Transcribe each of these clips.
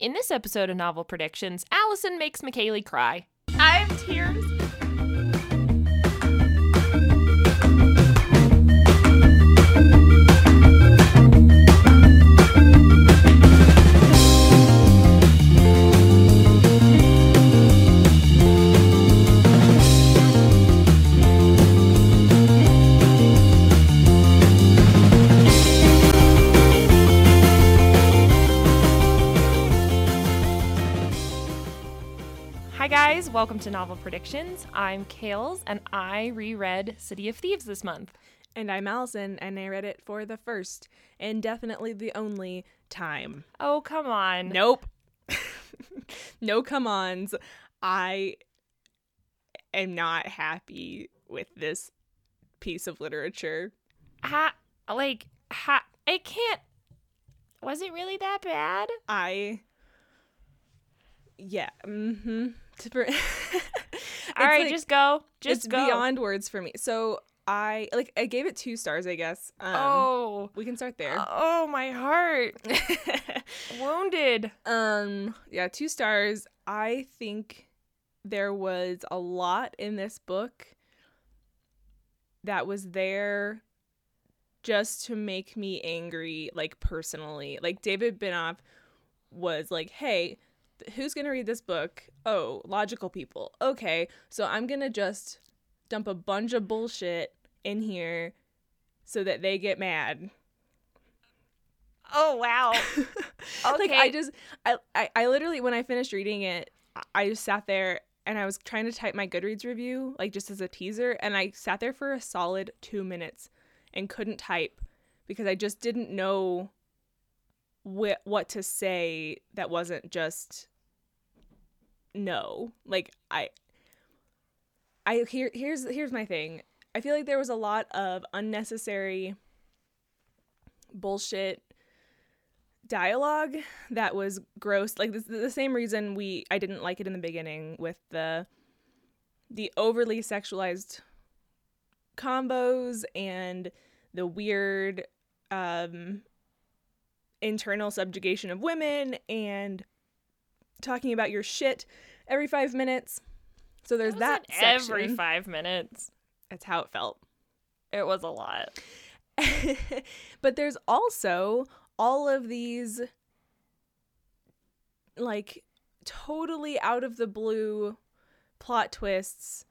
In this episode of Novel Predictions, Allison makes McKaylee cry. I have tears. Welcome to Novel Predictions. I'm Kales, and I reread City of Thieves this month. And I'm Allison, and I read it for the first and definitely the only time. Oh, come on. Nope. no come ons. I am not happy with this piece of literature. Ha, like, ha, it can't. Was it really that bad? I. Yeah. Mm hmm. All right, just go. Just it's go. beyond words for me. So I like I gave it two stars, I guess. Um, oh. we can start there. Oh, my heart. Wounded. um, yeah, two stars. I think there was a lot in this book that was there just to make me angry, like personally. Like David Benioff was like, "Hey, who's gonna read this book? Oh, logical people. Okay, so I'm gonna just dump a bunch of bullshit in here so that they get mad." Oh, wow. like Okay. I just I, I I literally when I finished reading it, I- just sat there and I was trying to type my Goodreads review like just as a teaser and I sat there for a solid 2 minutes and couldn't type because I just didn't know wh- what to say that wasn't just no. Like I I here here's here's my thing. I feel like there was a lot of unnecessary bullshit dialogue that was gross like this the same reason we I didn't like it in the beginning with the the overly sexualized combos and the weird um internal subjugation of women and talking about your shit every 5 minutes so there's that every section. five minutes. that's how it felt It was a lot. but there's also all of these like totally out of the blue plot twists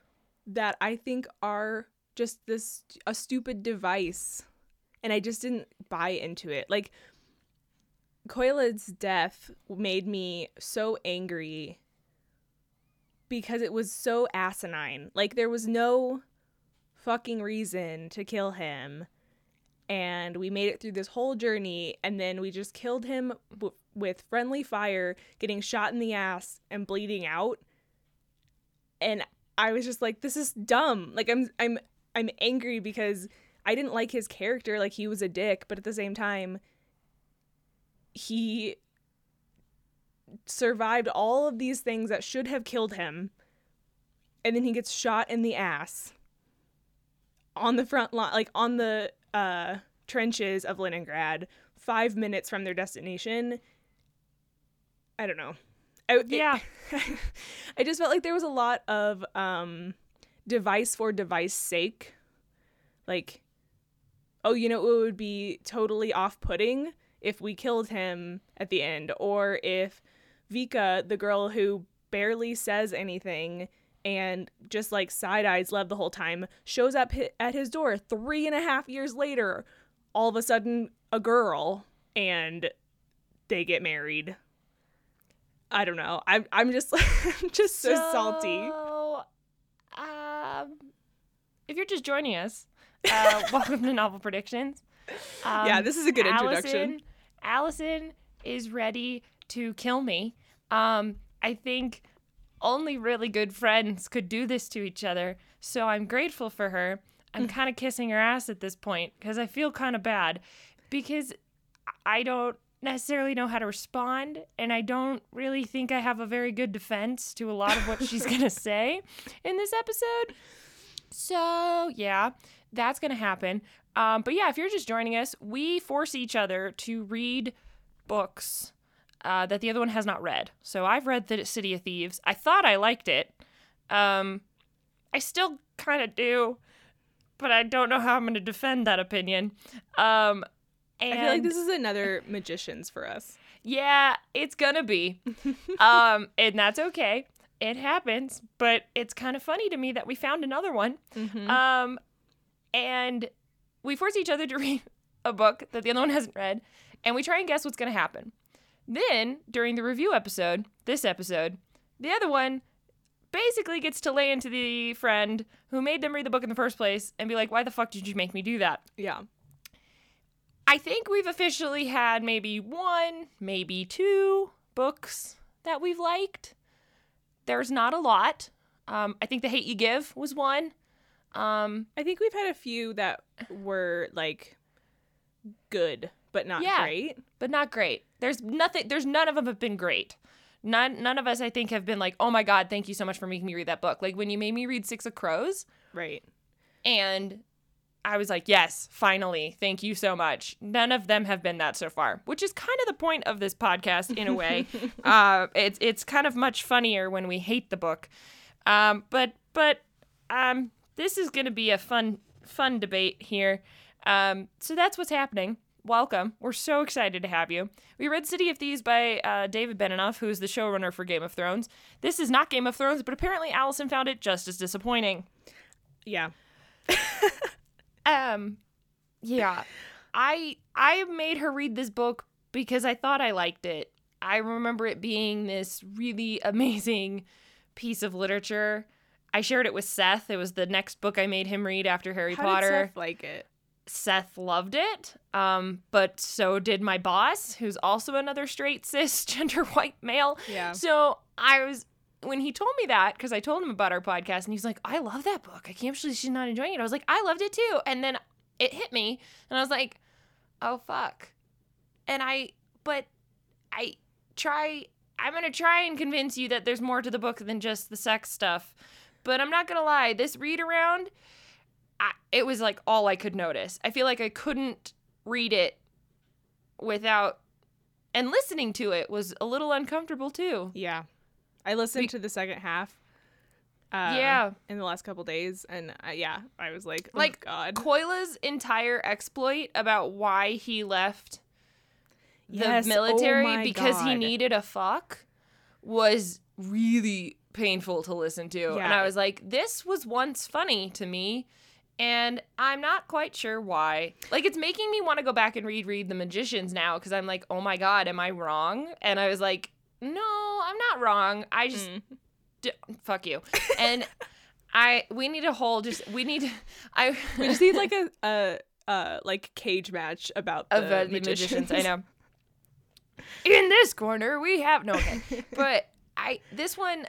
that I think are just this a stupid device and I just didn't buy into it. Like Kolya's death made me so angry because it was so asinine. Like there was no fucking reason to kill him. And we made it through this whole journey and then we just killed him w- with friendly fire getting shot in the ass and bleeding out. And i was just like this is dumb. Like i'm i'm i'm angry because i didn't like his character like he was a dick but at the same time he survived all of these things that should have killed him and then he gets shot in the ass on the front line like on the uh trenches of Leningrad 5 minutes from their destination. I don't know. I, it- Yeah. I just felt like there was a lot of um device for device sake. Like oh you know it would be totally off-putting if we killed him at the end or if Vika the girl who barely says anything and just like side eyes love the whole time shows up at his door three and a half years later all of a sudden a girl and they get married. I don't know. I'm, I'm just I'm just so, salty. So, um, if you're just joining us, uh, welcome to Novel Predictions. Um, yeah this is a good introduction. Allison, Allison is ready to kill me. Um, I think only really good friends could do this to each other. So I'm grateful for her. I'm Mm. kind of kissing her ass at this point because I feel kind of bad because I don't necessarily know how to respond and I don't really think I have a very good defense to a lot of what she's going to say in this episode. So, yeah, that's going to happen. Um, but yeah, if you're just joining us, we force each other to read books uh, that the other one has not read. So I've read The City of Thieves. I thought I liked it. Um, I still kind of do, but I don't know how I'm going to defend that opinion. Um, and I feel like this is another magicians for us. yeah, it's gonna be. um, and that's okay. It happens, but it's kind of funny to me that we found another one. Mhm. Um, and we force each other to read a book that the other one hasn't read, and we try and guess what's going to happen. Then, during the review episode, this episode, the other one basically gets to lay into the friend who made them read the book in the first place and be like, why the fuck did you make me do that? yeah. I think we've officially had maybe one, maybe two books that we've liked. There's not a lot. Um, I think The Hate You Give was one. Um, I think we've had a few that were like good, but not Yeah. great. but not great. There's nothing. There's none of them have been great. None. None of us, I think, have been like, oh my god, thank you so much for making me read that book. Like when you made me read Six of Crows, Right. and I was like, yes, finally, thank you so much. None of them have been that so far, which is kind of the point of this podcast in a way. uh, it's it's kind of much funnier when we hate the book, um, but but um, this is going to be a fun fun debate here. Um, so that's what's happening. Welcome. We're so excited to have you. We read City of Thieves by uh, David Benioff, who's the showrunner for Game of Thrones. This is not Game of Thrones, but apparently Allison found it just as disappointing. Yeah. Um, yeah, I I made her read this book because I thought I liked it. I remember it being this really amazing piece of literature. I shared it with Seth. It was the next book I made him read after Harry How Potter. did Seth like it? Seth loved it, um, but so did my boss, who's also another straight cisgender white male. Yeah. So I was when he told me that because I told him about our podcast, and he's like, "I love that book. I can't believe she's not enjoying it." I was like, "I loved it too," and then it hit me, and I was like, "Oh fuck," and I, but I try. I'm gonna try and convince you that there's more to the book than just the sex stuff, but I'm not gonna lie. This read around, I, it was like all I could notice. I feel like I couldn't read it without, and listening to it was a little uncomfortable too. Yeah. I listened Be- to the second half. Uh, Yeah. In the last couple days, and uh, yeah, I was like, oh Like, God. Kolya's entire exploit about why he left the Yes, oh military my because he needed a fuck was really painful to listen to. And I was like, this was once funny to me. And I'm not quite sure why. Like, it's making me want to go back and read Read the Magicians now because I'm like, oh my God, am I wrong? And I was like, no, I'm not wrong. I just Mm. d- fuck you. And I we need a whole just we need I We just need like a, a uh like cage match about the, of uh, the magicians. magicians. I know. In this corner, we have no. Okay, but I this one,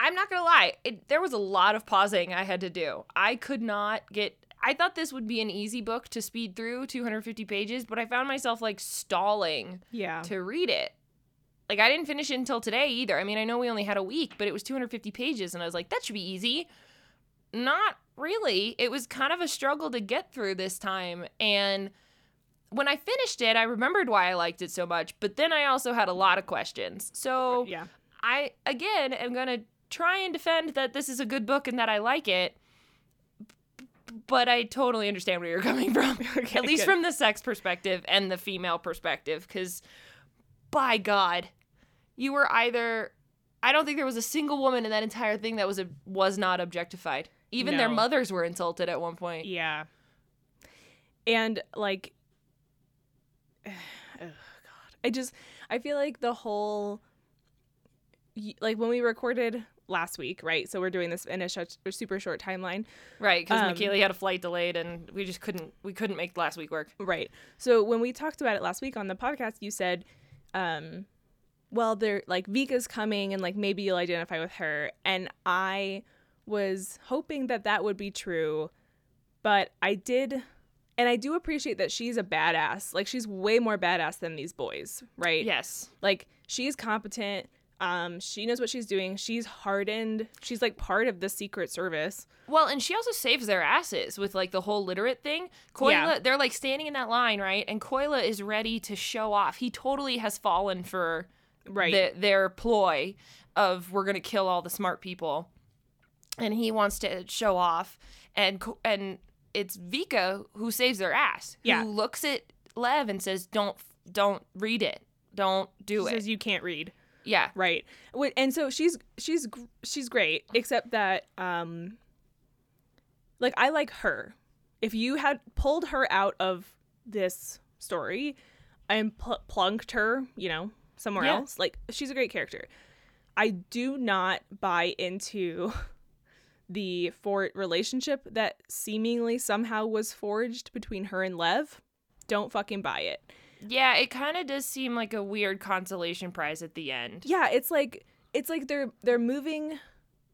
I'm not gonna lie. It, there was a lot of pausing I had to do. I could not get. I thought this would be an easy book to speed through, 250 pages, but I found myself like stalling Yeah. to read it. Like I didn't finish it until today either. I mean, I know we only had a week, but it was 250 pages, and I was like, that should be easy. Not really. It was kind of a struggle to get through this time, and when I finished it, I remembered why I liked it so much. But then I also had a lot of questions. So Yeah. I again am gonna try and defend that this is a good book and that I like it. But I totally understand where you're coming from. Okay, At least good. from the sex perspective and the female perspective. Because, by God, you were either. I don't think there was a single woman in that entire thing that was a, was not objectified. Even their mothers were insulted at one point. Yeah. And like oh god. I just I feel like the whole like when we recorded last week, right? So we're doing this in a, sh- a super short timeline. Right, because Um, McKaylee had a flight delayed and we just couldn't we couldn't make last week work. Right. So when we talked about it last week on the podcast, you said, um, well, they're like Vika's coming and like maybe you'll identify with her. And I was hoping that that would be true, but I did. And I do appreciate that she's a badass. Like she's way more badass than these boys, right? Yes. Like she's competent. Um, she knows what she's doing. She's hardened. She's like part of the Secret Service. Well, and she also saves their asses with like the whole literate thing. Kolya, Yeah. they're like standing in that line, right? And Kolya is ready to show off. He totally has fallen for Right. the- their ploy of we're gonna kill all the smart people, and he wants to show off, and and it's Vika who saves their ass. Yeah. who looks at Lev and says, "Don't don't read it, don't do She it." says you can't read. Yeah, Right. And so she's she's she's great, except that um like I like her. If you had pulled her out of this story and pl- plunked her, you know, somewhere Yeah. else, like she's a great character. I do not buy into the for relationship that seemingly somehow was forged between her and Lev. Don't fucking buy it. Yeah. It kind of does seem like a weird consolation prize at the end. yeah it's like it's like they're they're moving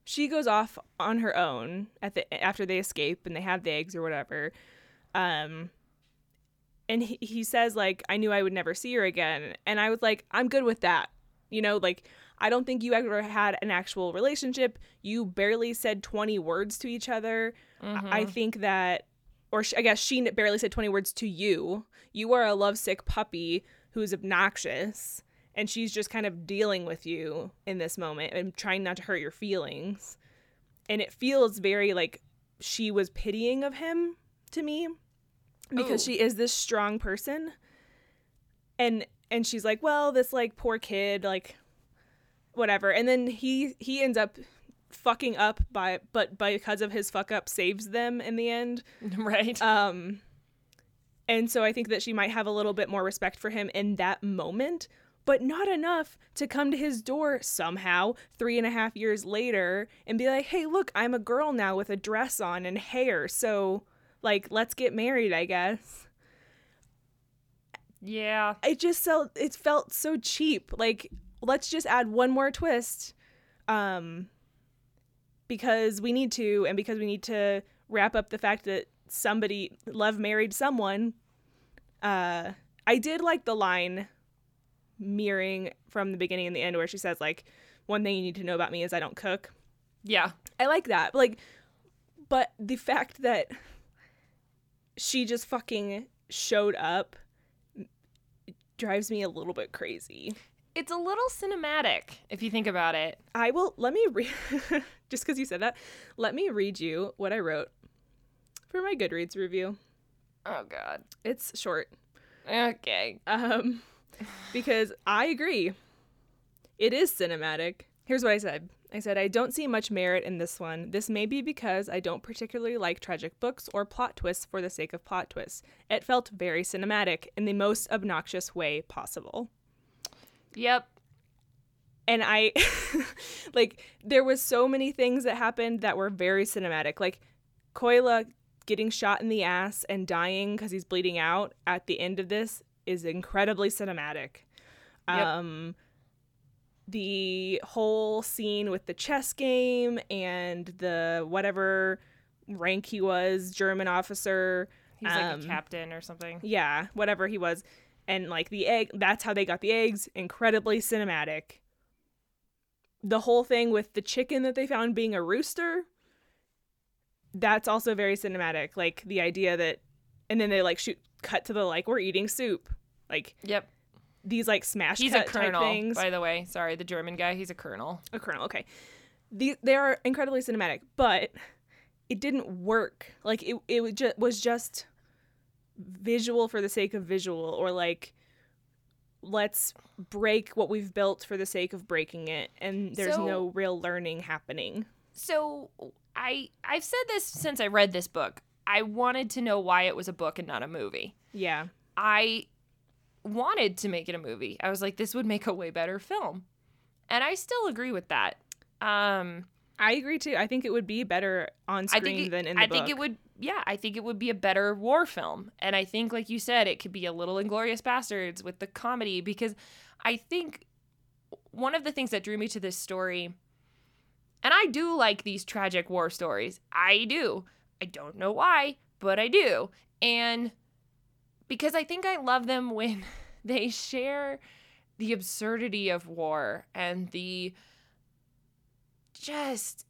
she goes off on her own at the after they escape and they have the eggs or whatever um and he, he says like i knew i would never see her again and i was like i'm good with that you know like i don't think you ever had an actual relationship you barely said 20 words to each other I- i think that or sh- i guess she barely said 20 words to you. You are a lovesick puppy who's obnoxious and she's just kind of dealing with you in this moment and trying not to hurt your feelings. And it feels very like she was pitying of him to me because Ooh. she is this strong person. And and she's like well this like poor kid like whatever. And then he he ends up fucking up by but because of his fuck up saves them in the end right. um and so i think that she might have a little bit more respect for him in that moment but not enough to come to his door somehow three and a half years later and be like hey look i'm a girl now with a dress on and hair so like let's get married i guess yeah. it just felt it felt so cheap like let's just add one more twist um because we need to and because we need to wrap up the fact that somebody love married someone uh i did like the line mirroring from the beginning and the end where she says like one thing you need to know about me is i don't cook Yeah. I like that. Like, but the fact that she just fucking showed up drives me a little bit crazy. It's a little cinematic if you think about it. I will let me read just because you said that. Let me read you what I wrote for my Goodreads review. Oh god. It's short, Okay. um, because I agree. It is cinematic. Here's what I said. I said, I don't see much merit in this one. This may be because I don't particularly like tragic books or plot twists for the sake of plot twists. It felt very cinematic in the most obnoxious way possible. Yep. And I, like, there was so many things that happened that were very cinematic. Like, Kolya getting shot in the ass and dying because he's bleeding out at the end of this is incredibly cinematic. Yep. Um, the whole scene with the chess game and the whatever rank he was, German officer. He's like um, a captain or something. Yeah, whatever he was. And like the egg, that's how they got the eggs. Incredibly cinematic. The whole thing with the chicken that they found being a rooster, that's also very cinematic. Like the idea that, and then they like shoot, cut to the like, we're eating soup. Like Yep. these like smash He's a cut type things. by the way. Sorry, the German guy. He's a colonel. A colonel, okay. These they are incredibly cinematic, but it didn't work. Like it it was just was just visual for the sake of visual, or like let's break what we've built for the sake of breaking it, and there's So- no real learning happening. So I I've said this since I read this book. I wanted to know why it was a book and not a movie. Yeah, I wanted to make it a movie. I was like, this would make a way better film. And I still agree with that. Um, I agree too. I think it would be better on screen it, than in the I book. think it would yeah, I think it would be a better war film. And I think like you said, it could be a little Inglourious Basterds with the comedy because I think one of the things that drew me to this story and I do like these tragic war stories. I do. I don't know why, but I do. And because I think I love them when they share the absurdity of war and the just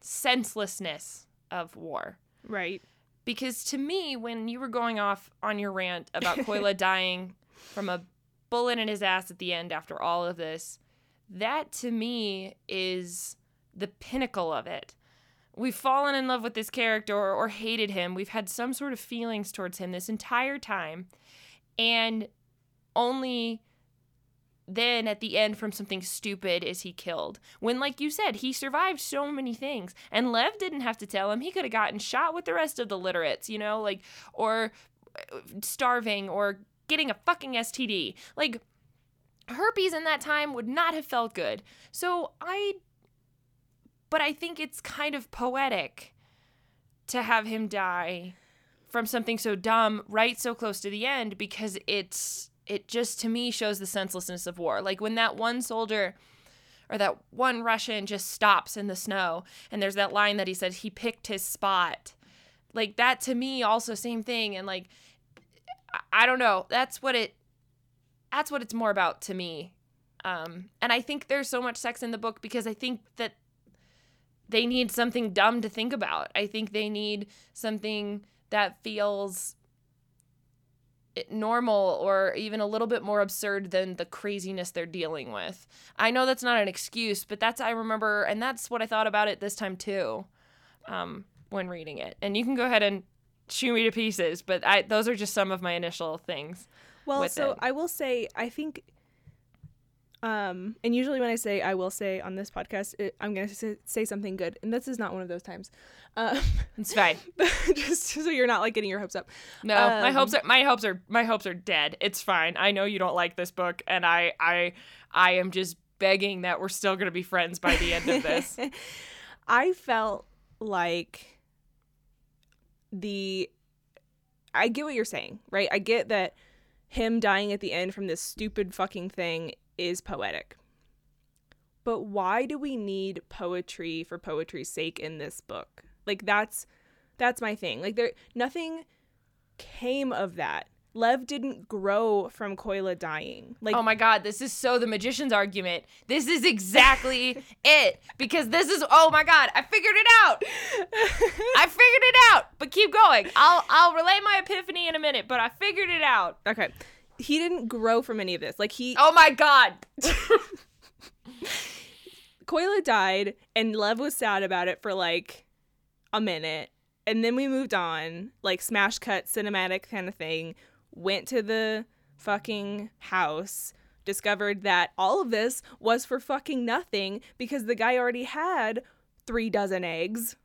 senselessness of war. right. Because to me, when you were going off on your rant about Kolya dying from a bullet in his ass at the end after all of this. That to me is the pinnacle of it. We've fallen in love with this character or, or hated him. We've had some sort of feelings towards him this entire time. And only then at the end from something stupid is he killed. When, like you said, he survived so many things. And Lev didn't have to tell him. He could have gotten shot with the rest of the literates, you know, like, or uh, starving or getting a fucking STD. Like, herpes in that time would not have felt good. So I, but I think it's kind of poetic to have him die from something so dumb right so close to the end because it's it just to me shows the senselessness of war. Like when that one soldier or that one Russian just stops in the snow and there's that line that he said he picked his spot. Like that to me also same thing and like I don't know. That's what it that's what it's more about to me. Um and I think there's so much sex in the book because I think that they need something dumb to think about. I think they need something that feels normal or even a little bit more absurd than the craziness they're dealing with. I know that's not an excuse, but that's I remember, and that's what I thought about it this time too, um, when reading it. And you can go ahead and chew me to pieces, but I those are just some of my initial things. Well, so it. I will say, I think um, and usually when I say I will say on this podcast, it, I'm going to say something good, and this is not one of those times. Um, it's fine. just so you're not like getting your hopes up. No, um, my hopes are my hopes are my hopes are dead. It's fine. I know you don't like this book, and I I I am just begging that we're still going to be friends by the end of this. I felt like the I get what you're saying, right? I get that him dying at the end from this stupid fucking thing is poetic. But why do we need poetry for poetry's sake in this book? Like that's that's my thing. Like there nothing came of that. Lev didn't grow from Kolya dying. Like Oh my god, this is so the magician's argument. This is exactly it because this is oh my god, I figured it out. I figured it out. But keep going. I'll I'll relay my epiphany in a minute, but I figured it out. Okay he didn't grow from any of this. Like he Oh my god. Kolya died and Lev was sad about it for like a minute. And then we moved on, like smash cut cinematic kind of thing. Went to the fucking house, discovered that all of this was for fucking nothing because the guy already had three dozen eggs.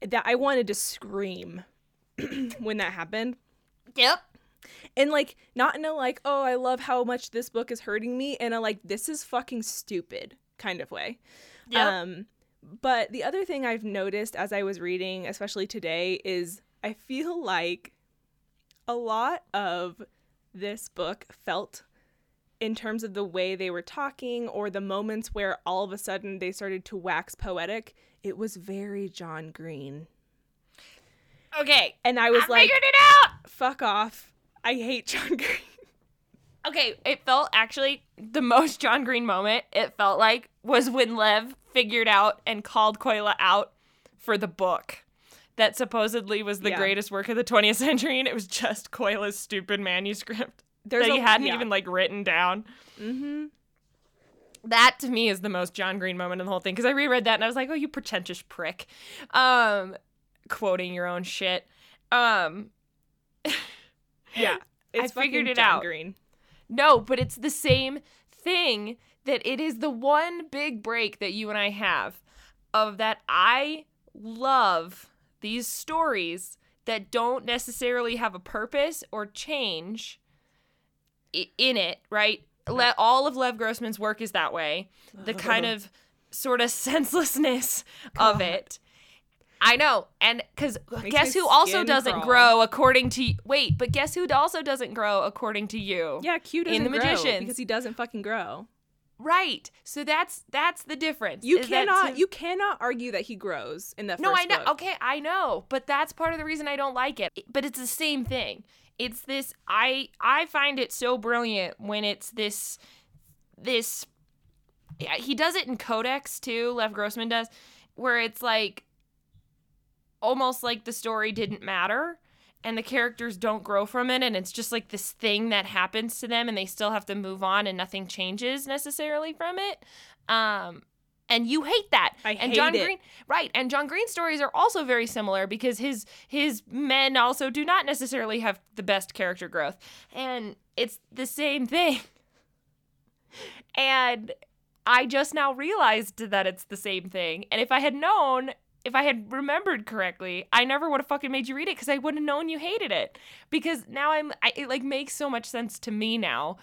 That I wanted to scream when that happened. Yep and like not in a like oh i love how much this book is hurting me in a like this is fucking stupid kind of way. Yep. um but the other thing i've noticed as i was reading especially today is i feel like a lot of this book felt in terms of the way they were talking or the moments where all of a sudden they started to wax poetic it was very john green. Okay. And i was I like figured it out! Fuck off I hate John Green. Okay, it felt actually the most John Green moment it felt like was when Lev figured out and called Kolya out for the book that supposedly was the yeah. greatest work of the 20th century and it was just Kolya's stupid manuscript There's that he a, hadn't yeah. even like written down. Mhm. That to me is the most John Green moment in the whole thing because I reread that and I was like, "Oh, you pretentious prick." Um quoting your own shit. Um yeah, I figured it out. Green. No, but it's the same thing that it is the one big break that you and I have of that I love these stories that don't necessarily have a purpose or change in it, right? Let all of Lev Grossman's work is that way. The kind of sort of senselessness of it I know. And because guess who also doesn't crawl. grow according to wait, but guess who also doesn't grow according to you? Yeah, Q doesn't in the magician because he doesn't fucking grow. Right. So that's that's the difference. You cannot to, you cannot argue that he grows in the No, I know. Book. Okay, I know. But that's part of the reason I don't like it. But it's the same thing. It's this I I find it so brilliant when it's this this Yeah, he does it in Codex too, Lev Grossman does, where it's like almost like the story didn't matter and the characters don't grow from it and it's just like this thing that happens to them and they still have to move on and nothing changes necessarily from it. Um and you hate that. I and hate John it. Green right, and John Green's stories are also very similar because his his men also do not necessarily have the best character growth. And it's the same thing. And I just now realized that it's the same thing. And if I had known, if I had remembered correctly, I never would have fucking made you read it because I wouldn't have known you hated it. Because now I'm, I, it like makes so much sense to me now.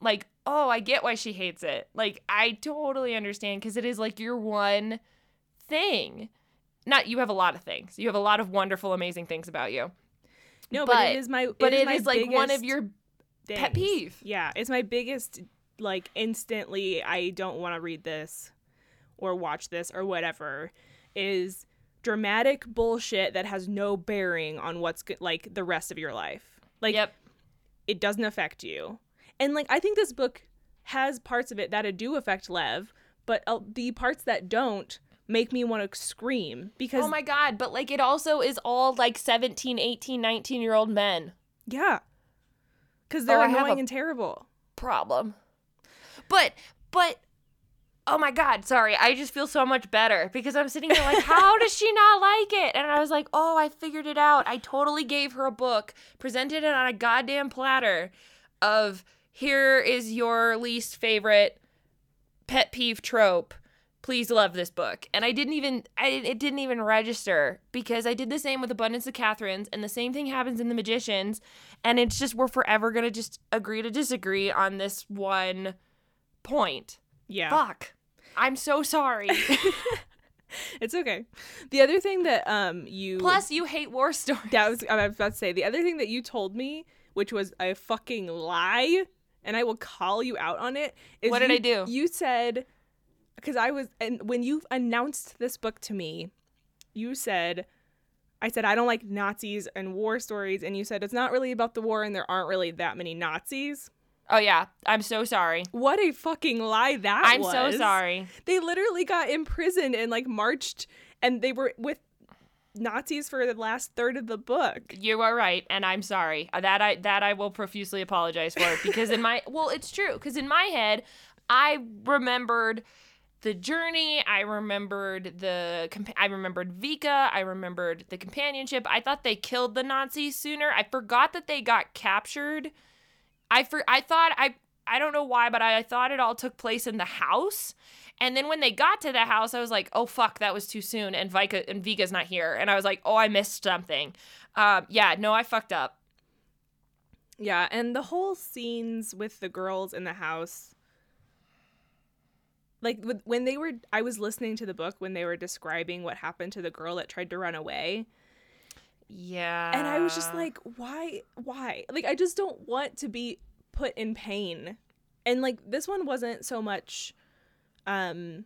Like, oh, I get why she hates it. Like, I totally understand because it is like your one thing. Not you have a lot of things. You have a lot of wonderful, amazing things about you. No, but, But- it is my But it is, it my is like one of your pet peeve. Yeah, it's my biggest like instantly I don't want to read this or watch this or whatever is dramatic bullshit that has no bearing on what's go- like the rest of your life. Like yep. it doesn't affect you. And like I think this book has parts of it that do affect Lev, but uh, the parts that don't make me want to scream because Oh my god, but like it also is all like 17, 18, 19 year old men. yeah. Cuz they're Oh, I have annoying a- and terrible. Problem. But but oh my god, sorry. I just feel so much better because I'm sitting here like how does she not like it? And I was like, "Oh, I figured it out. I totally gave her a book, presented it on a goddamn platter of here is your least favorite pet peeve trope. Please love this book. And I didn't even I it didn't even register because I did the same with Abundance of Katherines and the same thing happens in The Magicians and it's just we're forever going to just agree to disagree on this one point. Yeah. Fuck. I'm so sorry. It's okay. The other thing that um you Plus you hate war stories. that was I was about to say the other thing that you told me, which was a fucking lie, and I will call you out on it. Is What did you- I do? You said because I was and when you announced this book to me, you said I said I don't like Nazis and war stories, and you said it's not really about the war and there aren't really that many Nazis. Oh yeah, I'm so sorry. What a fucking lie that I'm was. so sorry. They literally got imprisoned and like marched, and they were with Nazis for the last third of the book. You are right, and I'm sorry. Uh, That I that I will profusely apologize for because in my well, it's true because in my head, I remembered the journey. I remembered the I remembered Vika. I remembered the companionship. I thought they killed the Nazis sooner. I forgot that they got captured. I for I thought I I don't know why, but I, I thought it all took place in the house. And then when they got to the house, I was like, "Oh fuck, that was too soon." And Vika and Vika's not here, and I was like, "Oh, I missed something." Um, yeah, no, I fucked up. Yeah, and the whole scenes with the girls in the house. Like when they were I was listening to the book when they were describing what happened to the girl that tried to run away. Yeah. And I was just like, why why? Like I just don't want to be put in pain. And like this one wasn't so much um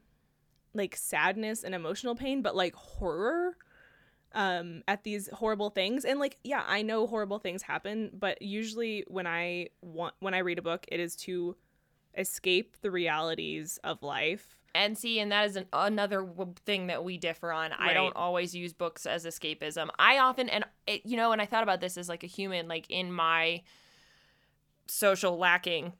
like sadness and emotional pain, but like horror um at these horrible things and like yeah i know horrible things happen but usually when i want when i read a book it is to escape the realities of life and see, and that is an, another w- thing that we differ on. I don't always use books as escapism. I often, and it, you know, and I thought about this as like a human, like in my social lacking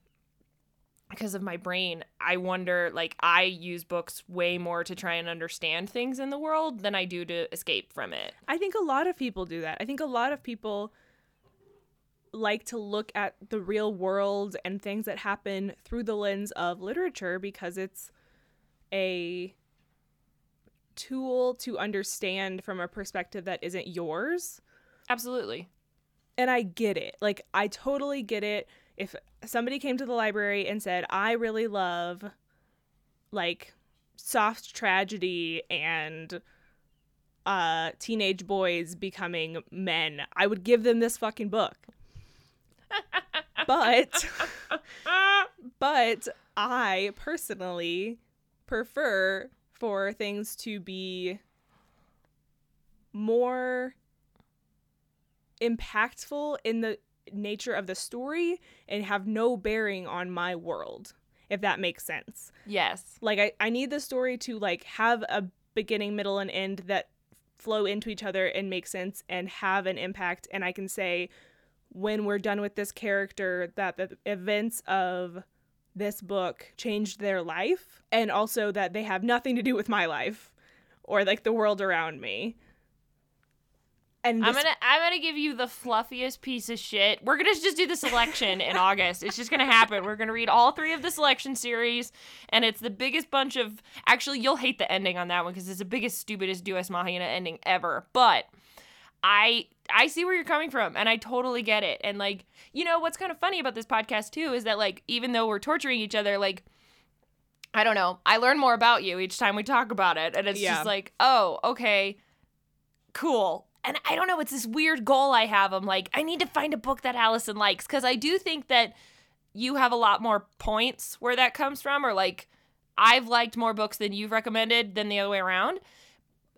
because of my brain. I wonder, like, I use books way more to try and understand things in the world than I do to escape from it. i think a lot of people do that i think a lot of people like to look at the real world and things that happen through the lens of literature because it's a tool to understand from a perspective that isn't yours Absolutely. and I get it. Like I totally get it. If somebody came to the library and said, "I really love like soft tragedy and uh teenage boys becoming men," I would give them this fucking book. but but I personally prefer for things to be more impactful in the nature of the story and have no bearing on my world if that makes sense Yes. like i, I need the story to like have a beginning middle and end that flow into each other and make sense and have an impact and I can say when we're done with this character that the events of this book changed their life and also that they have nothing to do with my life or like the world around me. And I'm gonna I'm gonna give you the fluffiest piece of shit. We're gonna just do the selection in August. It's just gonna happen. We're gonna read all three of the selection series, and it's the biggest bunch of. Actually, you'll hate the ending on that one because it's the biggest, stupidest deus ex machina ending ever. But I I see where you're coming from, and I totally get it. And like, you know, what's kind of funny about this podcast too is that like, even though we're torturing each other, like. I don't know. I learn more about you each time we talk about it. And it's Yeah. just like, oh, okay, cool. And I don't know, it's this weird goal I have. I'm like, I need to find a book that Allison likes because I do think that you have a lot more points where that comes from, or like I've liked more books than you've recommended than the other way around.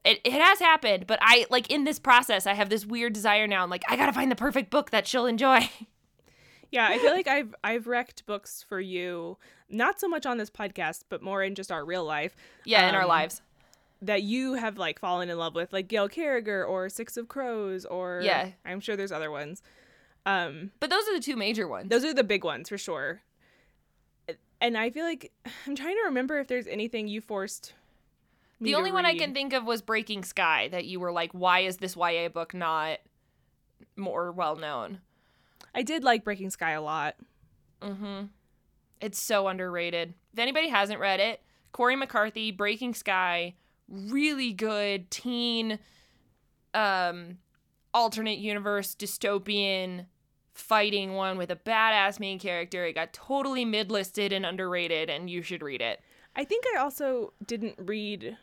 It, it has happened, but I like in this process, I have this weird desire now. I'm like, I gotta find the perfect book that she'll enjoy. Yeah, I feel like I've I've wrecked books for you, not so much on this podcast, but more in just our real life. yeah, in our Um, lives. that you have like fallen in love with, like Gail Carriger or Six of Crows, or Yeah. I'm sure there's other ones. Um, But those are the two major ones. those are the big ones for sure. And I feel like I'm trying to remember if there's anything you forced. The only one I can think of was Breaking Sky, that you were like, why is this YA book not more well known? I did like Breaking Sky a lot. Mm-hmm. It's so underrated. If anybody hasn't read it, Cori McCarthy, Breaking Sky, really good teen, um, alternate universe dystopian fighting one with a badass main character. It got totally mid-listed and underrated, and you should read it. I think I also didn't read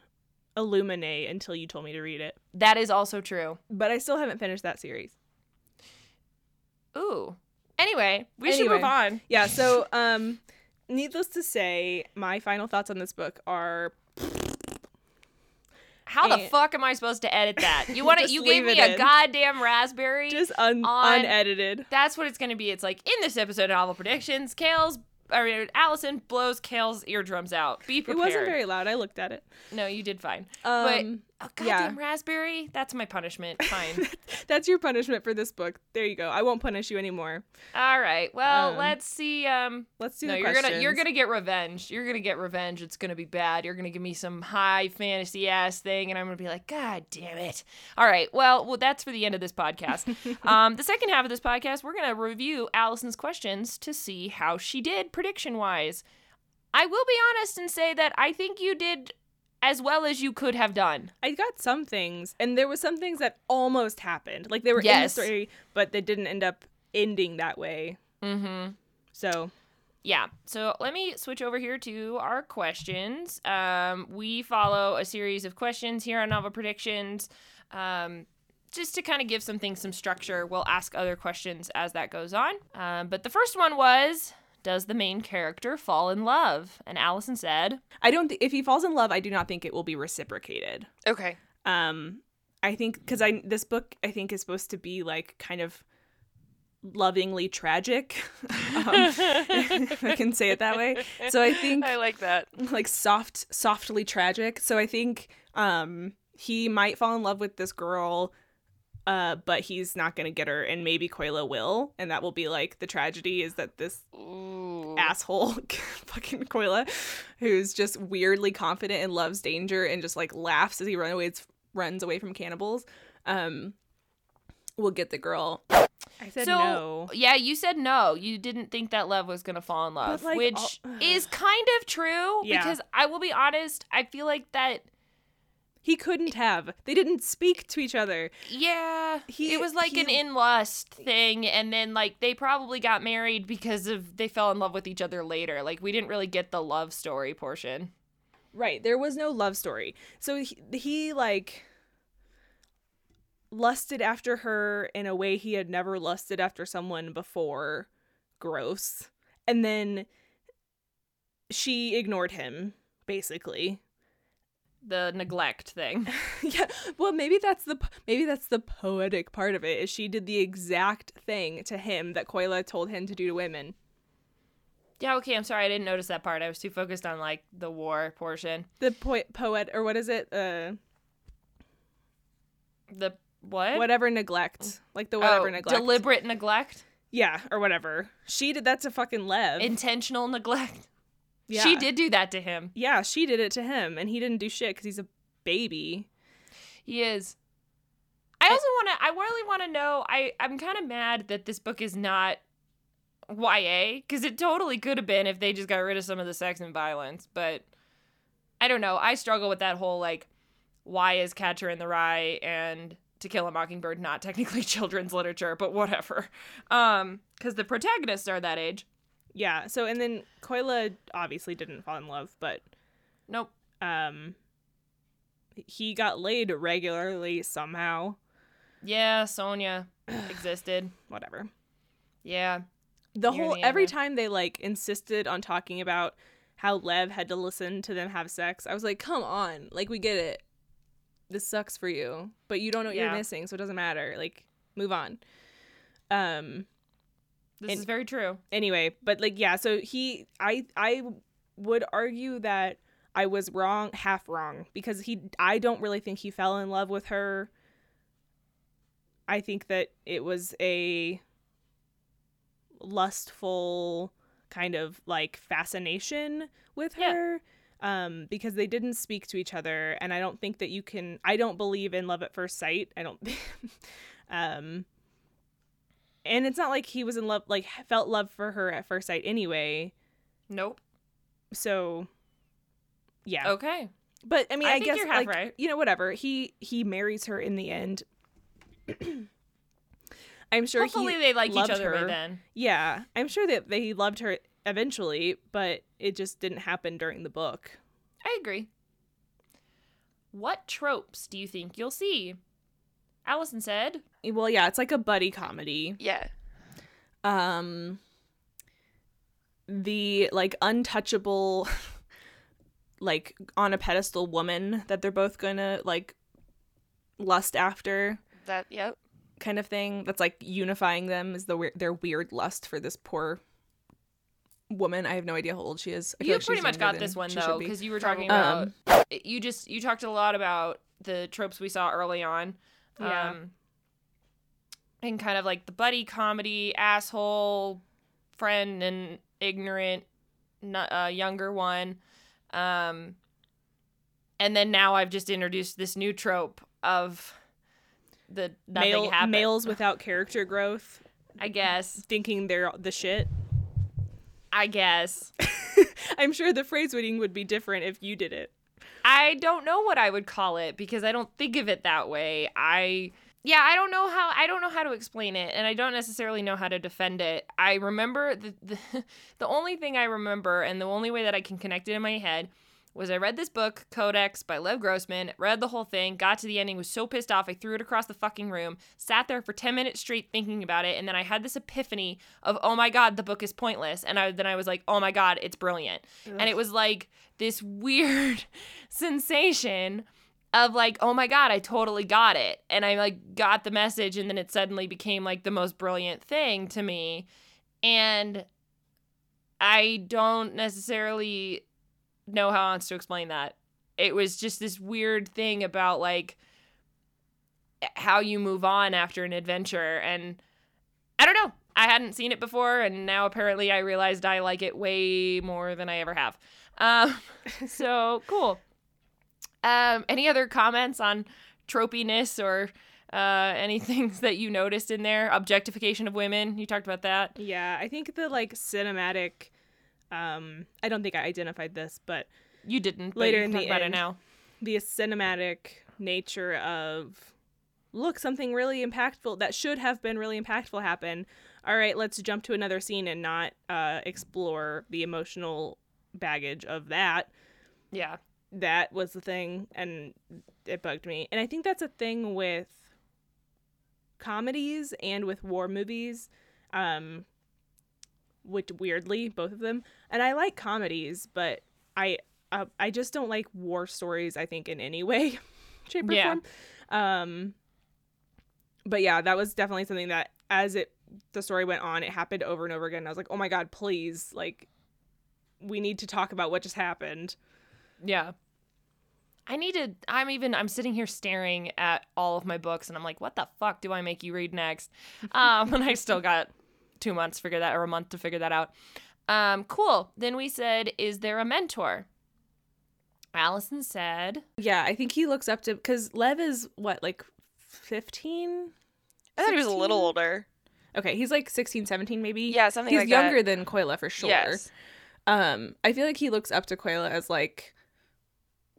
Illuminate until you told me to read it, That is also true. but I still haven't finished that series. Ooh. Anyway, we should move on. Yeah, so um needless to say, my final thoughts on this book are How the fuck am I supposed to edit that? You want to? You gave me a in. goddamn raspberry. just un- On- unedited. That's what it's going to be. It's like in this episode of Novel Predictions, Kale's or Allison blows Kale's eardrums out. Be prepared. It wasn't very loud. I looked at it. No, you did fine. Um, but a yeah. goddamn raspberry. That's my punishment. Fine. that's your punishment for this book. There you go. I won't punish you anymore. All right. Well, Um, let's see. Um, Let's do no, you're questions. gonna you're gonna get revenge. You're gonna get revenge. It's gonna be bad. You're gonna give me some high fantasy ass thing, and I'm gonna be like, God damn it! All right. Well, well, that's for the end of this podcast. um, the second half of this podcast, we're gonna review Allison's questions to see how she did prediction wise. I will be honest and say that I think you did as well as you could have done. I got some things, and there were some things that almost happened. Like they were Yes. in the story, but they didn't end up ending that way. Mm-hmm. So Yeah. So let me switch over here to our questions. Um, we follow a series of questions here on Novel Predictions. Um, just to kind of give some things some structure, we'll ask other questions as that goes on. Um, but the first one was Does the main character fall in love? And Allison said, I don't. Th- if he falls in love, I do not think it will be reciprocated. Okay. Um, I think because I this book I think is supposed to be like kind of lovingly tragic, um, if I can say it that way. So I think i like that. like soft, softly tragic. So I think um he might fall in love with this girl, uh, but he's not gonna get her, and maybe Kolya will, and that will be like the tragedy is that this Ooh. asshole fucking Kolya, who's just weirdly confident and loves danger and just like laughs as he run away, runs away from cannibals, um, will get the girl. I said so no. yeah, you said no. You didn't think that love was gonna fall in love, like, which all- is kind of true. Yeah. Because I will be honest, I feel like that. He couldn't have. They didn't speak to each other. Yeah, He- it was like an in lust thing, and then like they probably got married because of they fell in love with each other later. Like we didn't really get the love story portion. Right. There was no love story. So he, he like lusted after her in a way he had never lusted after someone before. Gross. And then she ignored him, basically. The neglect thing. yeah. Well, maybe that's the maybe that's the poetic part of it. Is she did the exact thing to him that Kolya told him to do to women. yeah, okay. I'm sorry, I didn't notice that part. I was too focused on like the war portion. The poet poet or what is it? Uh The what? Whatever neglect. Like the whatever oh, neglect. Deliberate neglect, yeah, or whatever. She did that to fucking Lev. intentional neglect. Yeah. She did do that to him. Yeah, she did it to him and he didn't do shit cuz he's a baby. He is. I also want to. I really want to know. I I'm kind of mad that this book is not YA because it totally could have been if they just got rid of some of the sex and violence. But I don't know. I struggle with that whole like, why is Catcher in the Rye and To Kill a Mockingbird not technically children's literature, but whatever. Um, because the protagonists are that age. Yeah. So and then Kolya obviously didn't fall in love, but Nope. um he got laid regularly somehow. Yeah, Sonia existed. Whatever. Yeah. The Near whole the every time they like insisted on talking about how Lev had to listen to them have sex, I was like, "Come on. Like we get it. This sucks for you, but you don't know what Yeah. you're missing, so it doesn't matter. Like move on." Um This And- is very true. anyway but like yeah so he i i would argue that i was wrong half wrong because he i don't really think he fell in love with her i think that it was a lustful kind of like fascination with Yeah. her um because they didn't speak to each other and i don't think that you can i don't believe in love at first sight i don't um and it's not like he was in love like felt love for her at first sight anyway Nope. so yeah Okay. but i mean I i, think guess like right. you know whatever he he marries her in the end i'm sure Hopefully he they like each other by her. then. yeah i'm sure that they loved her eventually but it just didn't happen during the book I agree. What tropes do you think you'll see? Allison said. well yeah it's like a buddy comedy Yeah. um the like untouchable like on a pedestal woman that they're both gonna like lust after That. Yep. kind of thing that's like unifying them is the their weird lust for this poor woman i have no idea how old she is You like pretty much got this one though, should be. because you were talking Um, about you just you talked a lot about the tropes we saw early on. Yeah. Um, and kind of like the buddy comedy, asshole, friend, and ignorant, not, uh, younger one. Um, and then now I've just introduced this new trope of the Male, males without character growth I guess. thinking they're the shit I guess. i'm sure the phrase reading would be different if you did it I don't know what I would call it because I don't think of it that way. I yeah, I don't know how I don't know how to explain it and I don't necessarily know how to defend it. I remember the the, the only thing I remember and the only way that I can connect it in my head was I read this book, Codex by Lev Grossman, read the whole thing, got to the ending, was so pissed off, I threw it across the fucking room, sat there for 10 minutes straight thinking about it, and then I had this epiphany of, oh my god, the book is pointless. And I then I was like, oh my god, it's brilliant. And it was like this weird sensation of like, oh my god, I totally got it. And I like got the message, and then it suddenly became like the most brilliant thing to me. And I don't necessarily know how else to explain that. It was just this weird thing about like how you move on after an adventure and I don't know. I hadn't seen it before and now apparently I realized I like it way more than I ever have. Um so cool. Um any other comments on tropiness or uh any things that you noticed in there? Objectification of women. You talked about that. Yeah, I think the like cinematic um I don't think I identified this, but You didn't. But Later you in the end. now. the cinematic nature of look, something really impactful that should have been really impactful happen. All right, let's jump to another scene and not uh explore the emotional baggage of that. Yeah. That was the thing and it bugged me. And I think that's a thing with comedies and with war movies. Um which weirdly both of them and i like comedies but i uh, i just don't like war stories i think in any way shape or Yeah. form um but yeah that was definitely something that as it the story went on it happened over and over again i was like oh my god please like we need to talk about what just happened Yeah. I need to. I'm even. I'm sitting here staring at all of my books, and I'm like, what the fuck do I make you read next? Um, and I still got two months to figure that, or a month to figure that out. Um, cool. Then we said, is there a mentor? Allison said, Yeah, I think he looks up to because Lev is what like 15 I thought he was a little older. okay he's like 16 17 maybe Yeah, something he's like younger that. than Kolya for sure Yes. um i feel like he looks up to Kolya as like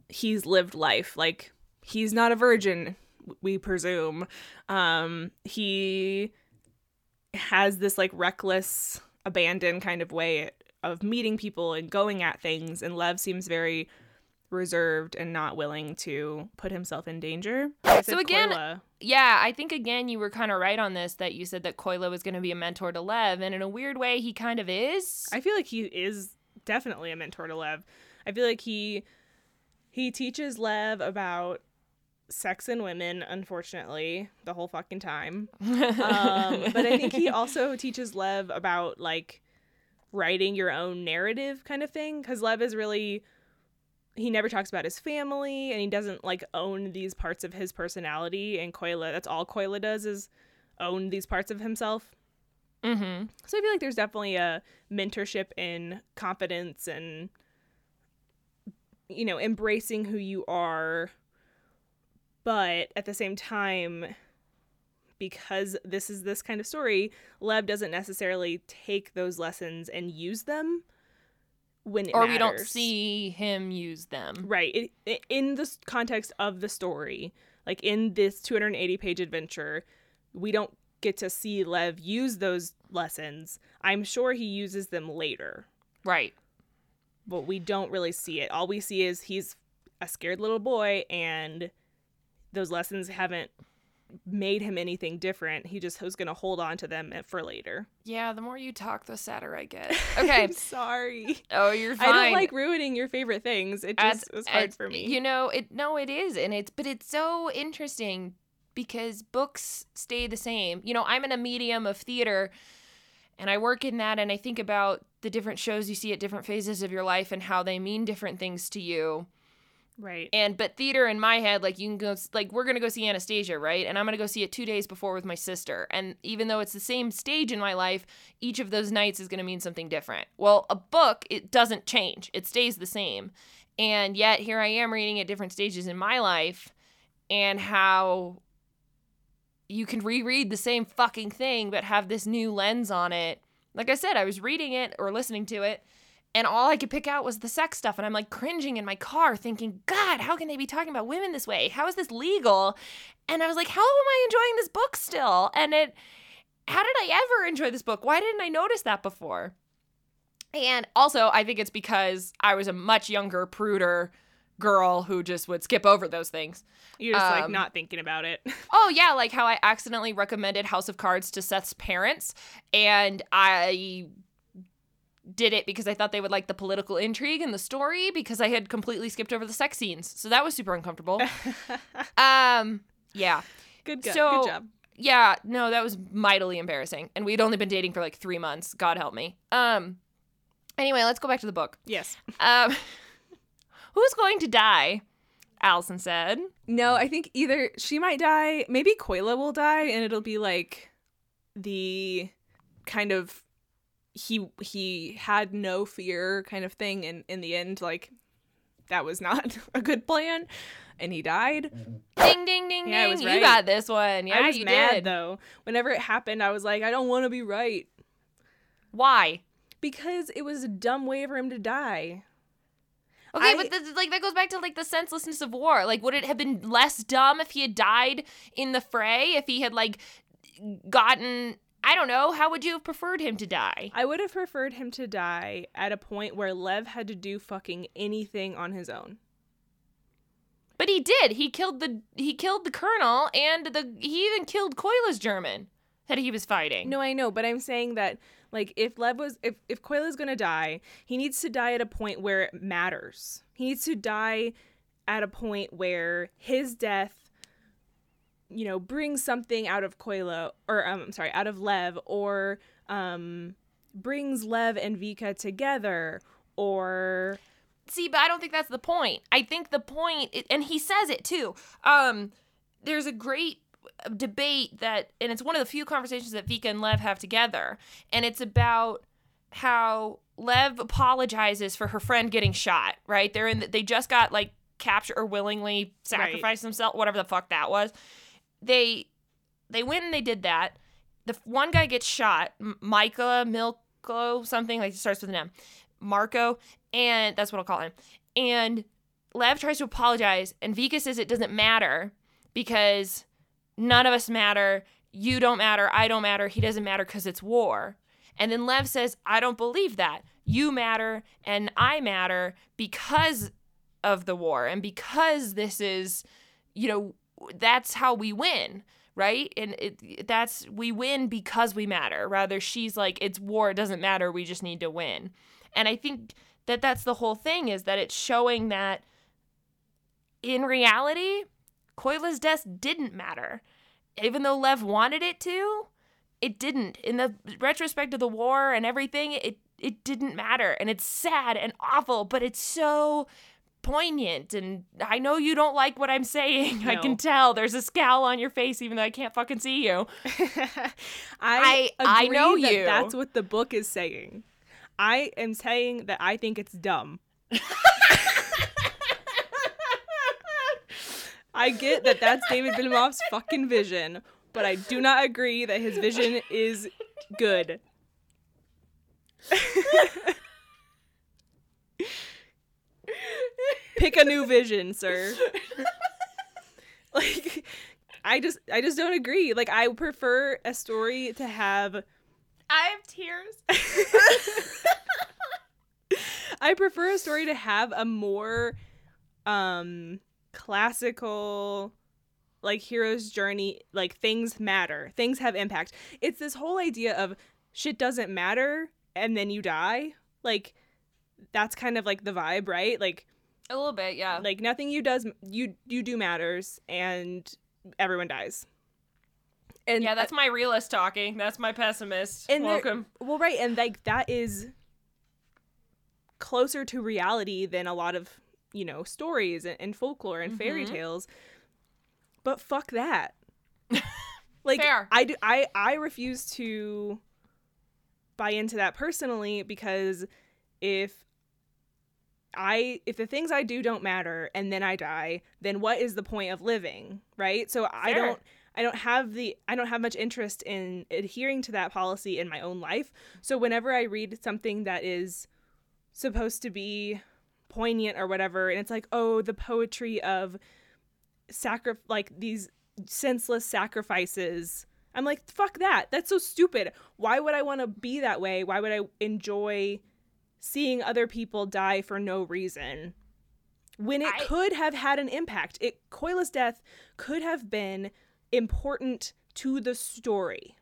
he's lived life like he's not a virgin we presume um he has this like reckless abandon kind of way of meeting people and going at things and lev seems very reserved and not willing to put himself in danger So again- Kolya. yeah, I think again you were kind of right on this that you said that Kolya was going to be a mentor to Lev, and in a weird way he kind of is. I feel like he is definitely a mentor to Lev. I feel like he he teaches Lev about sex and women, unfortunately, the whole fucking time. Um, but I think he also teaches Lev about like writing your own narrative kind of thing because Lev is really he never talks about his family and he doesn't like own these parts of his personality and Kolya that's all Kolya does is own these parts of himself. mm-hmm. So I feel like there's definitely a mentorship in confidence and you know, embracing who you are. But at the same time, because this is this kind of story, Lev doesn't necessarily take those lessons and use them when Or we don't see him use them. Right. It, it, in the context of the story, like in this 280 page adventure, we don't get to see Lev use those lessons. I'm sure he uses them later, Right. but we don't really see it. All we see is he's a scared little boy and those lessons haven't made him anything different. He just was going to hold on to them for later. Yeah, the more you talk, the sadder I get. Okay. I'm sorry. oh, you're fine. I don't like ruining your favorite things. It As- just was hard as- for me. You know, it no, it is, and it's but it's so interesting because books stay the same. You know, I'm in a medium of theater and I work in that and I think about the different shows you see at different phases of your life and how they mean different things to you. Right. And but theater in my head, like you can go like we're gonna go see Anastasia, right? And I'm gonna go see it two days before with my sister. And even though it's the same stage in my life, each of those nights is gonna mean something different. Well, a book, it doesn't change. It stays the same. And yet here I am reading at different stages in my life and how you can reread the same fucking thing but have this new lens on it. Like I said, I was reading it or listening to it and all I could pick out was the sex stuff. And I'm like cringing in my car, thinking, God, how can they be talking about women this way? How is this legal? And I was like, how am I enjoying this book still? And it, how did I ever enjoy this book? Why didn't I notice that before? And also, I think it's because I was a much younger, pruder girl who just would skip over those things. You're just like Um, not thinking about it. Oh yeah, like how I accidentally recommended House of Cards to Seth's parents, and I did it because I thought they would like the political intrigue and the story because I had completely skipped over the sex scenes. So that was super uncomfortable. um, yeah. good, go- So- good job. Yeah, no, that was mightily embarrassing. And we'd only been dating for like 3 months. God help me. Um anyway, let's go back to the book. Yes. Um Who's going to die? Allison said. No, I think either she might die, maybe Kolya will die, and it'll be like the kind of he he had no fear kind of thing, and in the end, like that was not a good plan, and he died. Mm-hmm. Ding ding ding Yeah, ding. was You got this one. Yeah, I was you mad did. though. Whenever it happened, I was like, I don't want to be right Why? because it was a dumb way for him to die. Okay, I- but this, like that goes back to like the senselessness of war. Like, would it have been less dumb if he had died in the fray? If he had like gotten, I don't know, how would you have preferred him to die? I would have preferred him to die at a point where Lev had to do fucking anything on his own. But he did. He killed the he killed the colonel, and the he even killed Kolya's German that he was fighting. No, I know, but I'm saying that like if Lev was if if Kolya's gonna die, he needs to die at a point where it matters. He needs to die at a point where his death, you know, brings something out of Kolya or um, I'm sorry, out of Lev or um brings Lev and Vika together or see, but I don't think that's the point. I think the point, and he says it too. Um, there's a great debate that, and it's one of the few conversations that Vika and Lev have together, and it's about how Lev apologizes for her friend getting shot. Right? They're in. The, they just got like captured or willingly sacrificed Right. themselves, whatever the fuck that was. They they went and they did that. The one guy gets shot, Micah Milko, something like it starts with an M, Marco, and that's what I'll call him. And Lev tries to apologize, and Vika says it doesn't matter because none of us matter. You don't matter. I don't matter. He doesn't matter because it's war. And then Lev says, I don't believe that. You matter and I matter because of the war and because this is, you know, that's how we win, right? And it, that's we win because we matter. Rather, she's like, it's war. It doesn't matter. We just need to win. And I think that that's the whole thing is that it's showing that in reality, Kolya's death didn't matter. Even though Lev wanted it to, it didn't. In the retrospect of the war and everything, it it didn't matter. And it's sad and awful, but it's so poignant. And I know you don't like what I'm saying. I can tell. There's a scowl on your face, even though I can't fucking see you. I I- I agree know that you. That's what the book is saying. I am saying that I think it's dumb. I get that that's David Benioff's fucking vision, but I do not agree that his vision is good. Pick a new vision, sir. Like I just I just don't agree. Like I prefer a story to have I have tears. I prefer a story to have a more um classical like hero's journey like things matter things have impact it's this whole idea of shit doesn't matter and then you die like that's kind of like the vibe right like A little bit, yeah. like nothing you does you you do matters and everyone dies and yeah, that's my realist talking. That's my pessimist. And Welcome. Well, right, and like that is closer to reality than a lot of you know stories and, and folklore and fairy Mhm. tales. But fuck that. like Fair. I do, I I refuse to buy into that personally because if I if the things I do don't matter and then I die, then what is the point of living, right? So I don't I don't have the I don't have much interest in adhering to that policy in my own life. So whenever I read something that is supposed to be poignant or whatever and it's like, "Oh, the poetry of sacri- like these senseless sacrifices." I'm like, "Fuck that. That's so stupid. Why would I want to be that way? Why would I enjoy seeing other people die for no reason?" When it I- could have had an impact. It Kolya's death could have been important to the story.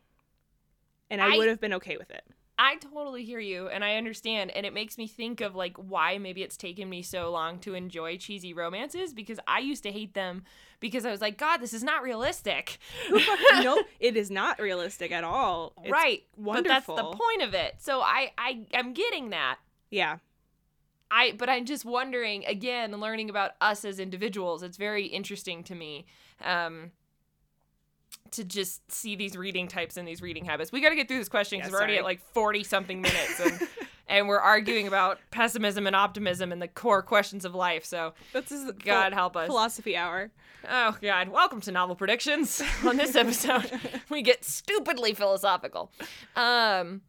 And I, I- would have been okay with it. I totally hear you and I understand and it makes me think of like why maybe it's taken me so long to enjoy cheesy romances because I used to hate them because I was like god this is not realistic. no, it is not realistic at all. It's right. But that's the point of it. So I I I'm getting that. Yeah. I but I'm just wondering again learning about us as individuals. It's very interesting to me. Um to just see these reading types and these reading habits. We got to get through this question because Yeah, we're already at like 40 something minutes and and we're arguing about pessimism and optimism and the core questions of life. So, That's his God help us. philosophy hour. oh god, welcome to novel predictions. On this episode, we get stupidly philosophical. Um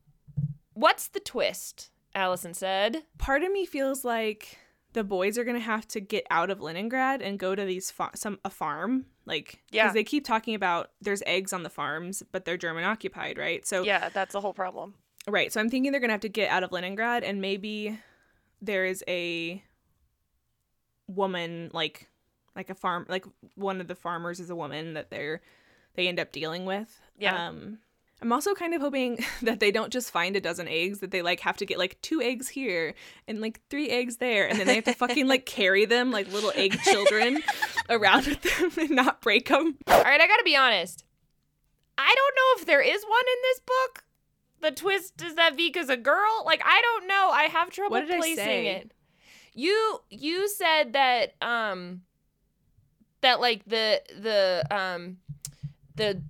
what's the twist? Allison said. Part of me feels like the boys are gonna have to get out of Leningrad and go to these fa- some a farm, like Yeah. because they keep talking about there's eggs on the farms, but they're German occupied, right? So Yeah, that's the whole problem. Right. So I'm thinking they're going to have to get out of Leningrad and maybe there is a woman like like a farm like one of the farmers is a woman that they're they end up dealing with. Yeah. Um I'm also kind of hoping that they don't just find a dozen eggs that they like have to get like two eggs here and like three eggs there and then they have to fucking like carry them like little egg children around with them and not break them. All right, I got to be honest. I don't know if there is one in this book. The twist is that Vika's a girl. Like I don't know. I have trouble What did I placing say? it. You you said that um that like the the um the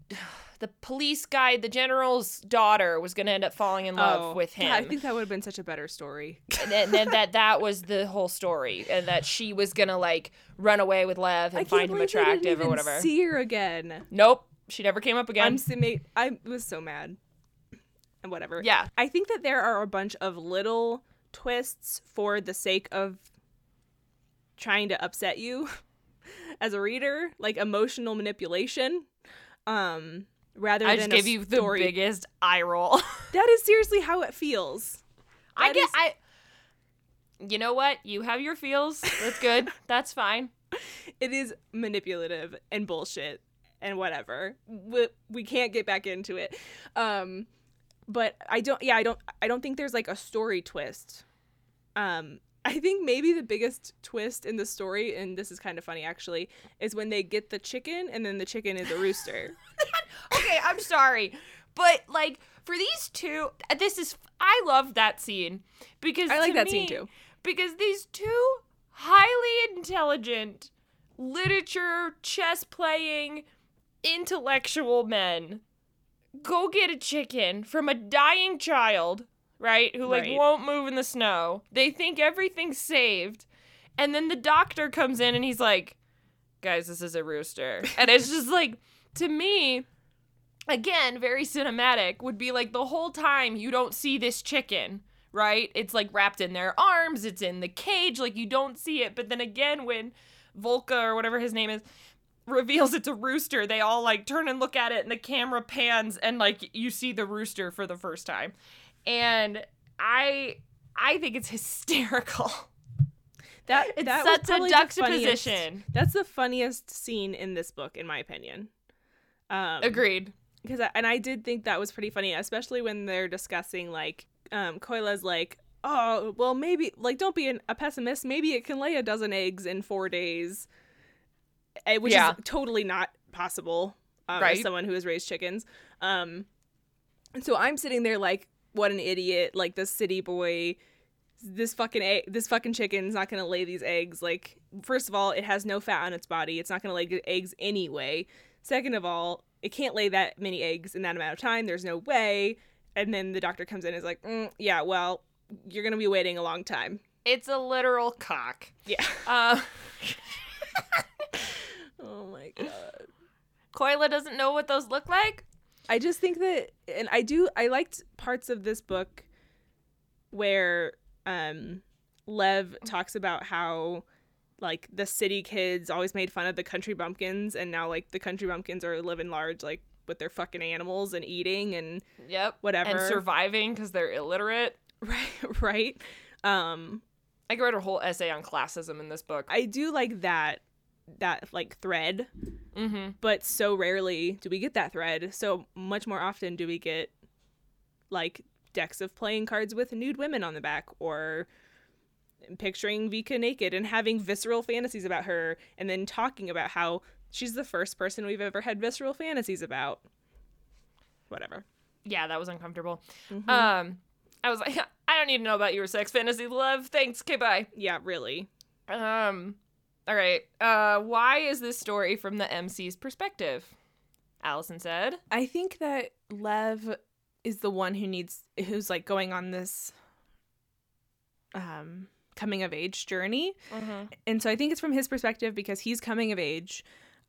the police guy, the general's daughter, was gonna end up falling in love with him. Oh, Yeah, I think that would have been such a better story. and then, then that that was the whole story, and that she was gonna like run away with Lev and I find him attractive or whatever. See her again. Nope, she never came up again. I'm I was so mad. And whatever. yeah, I think that there are a bunch of little twists for the sake of trying to upset you as a reader, like emotional manipulation. Um rather I than just gave you the biggest eye roll. That is seriously how it feels. I That get is- I. You know what? You have your feels. That's good. That's fine. It is manipulative and bullshit and whatever. We, we can't get back into it. Um but I don't yeah, I don't I don't think there's like a story twist. Um I think maybe the biggest twist in the story and this is kind of funny actually is when they get the chicken and then the chicken is a rooster. okay, I'm sorry. But like for these two, this is I love that scene because I like that me- scene too. Because these two highly intelligent literature chess playing intellectual men go get a chicken from a dying child, right? Who like Right. won't move in the snow. They think everything's saved. And then the doctor comes in and he's like, "Guys, this is a rooster." And it's just like to me again, very cinematic would be like the whole time you don't see this chicken, right? It's like wrapped in their arms, it's in the cage, like you don't see it. But then again, when Volka or whatever his name is reveals it's a rooster, they all like turn and look at it, and the camera pans, and like you see the rooster for the first time. And I, I think it's hysterical. That It's that such a juxtaposition. That's the funniest scene in this book in my opinion. Um Agreed. Because I, and I did think that was pretty funny, especially when they're discussing like um Kolya's like, oh well maybe like don't be an, a pessimist. Maybe it can lay a dozen eggs in four days, eh, which Yeah. is totally not possible. Um, Right. As someone who has raised chickens, um, and so I'm sitting there like, what an idiot! Like this city boy. This fucking egg, this fucking chicken's not gonna lay these eggs. Like, first of all, it has no fat on its body. It's not gonna lay eggs anyway. Second of all, it can't lay that many eggs in that amount of time. There's no way. And then the doctor comes in and is like, mm, yeah, well, you're going to be waiting a long time. It's a literal cock. Yeah. Uh, Oh my God. Kolya doesn't know what those look like. I just think that, and I do, I liked parts of this book where um, Lev talks about how like the city kids always made fun of the country bumpkins and now like the country bumpkins are living large like with their fucking animals and eating and Yep. whatever And surviving because they're illiterate. right right um I could write a whole essay on classism in this book. I do like that that like thread, Mm-hmm. but so rarely do we get that thread. So much more often do we get like decks of playing cards with nude women on the back or picturing Vika naked and having visceral fantasies about her and then talking about how she's the first person we've ever had visceral fantasies about. Whatever. Yeah, that was uncomfortable. Mhm. Um, I was like, I don't need to know about your sex fantasy, love. Thanks. Okay, bye. yeah, really. Um, all right. Uh, why is this story from the MC's perspective? Allison said. I think that Lev is the one who needs who's like going on this um coming of age journey. Mm-hmm. And so I think it's from his perspective because he's coming of age.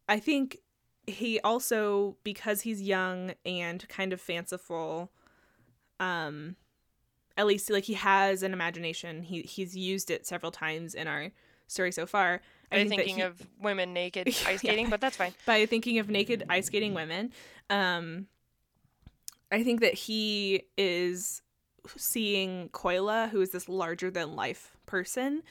I think he also because he's young and kind of fanciful um at least like he has an imagination. He he's used it several times in our story so far. I think thinking he- of women naked ice skating? But that's fine. by thinking of naked ice skating women. Um, I think that he is seeing Kolya, who is this larger than life person,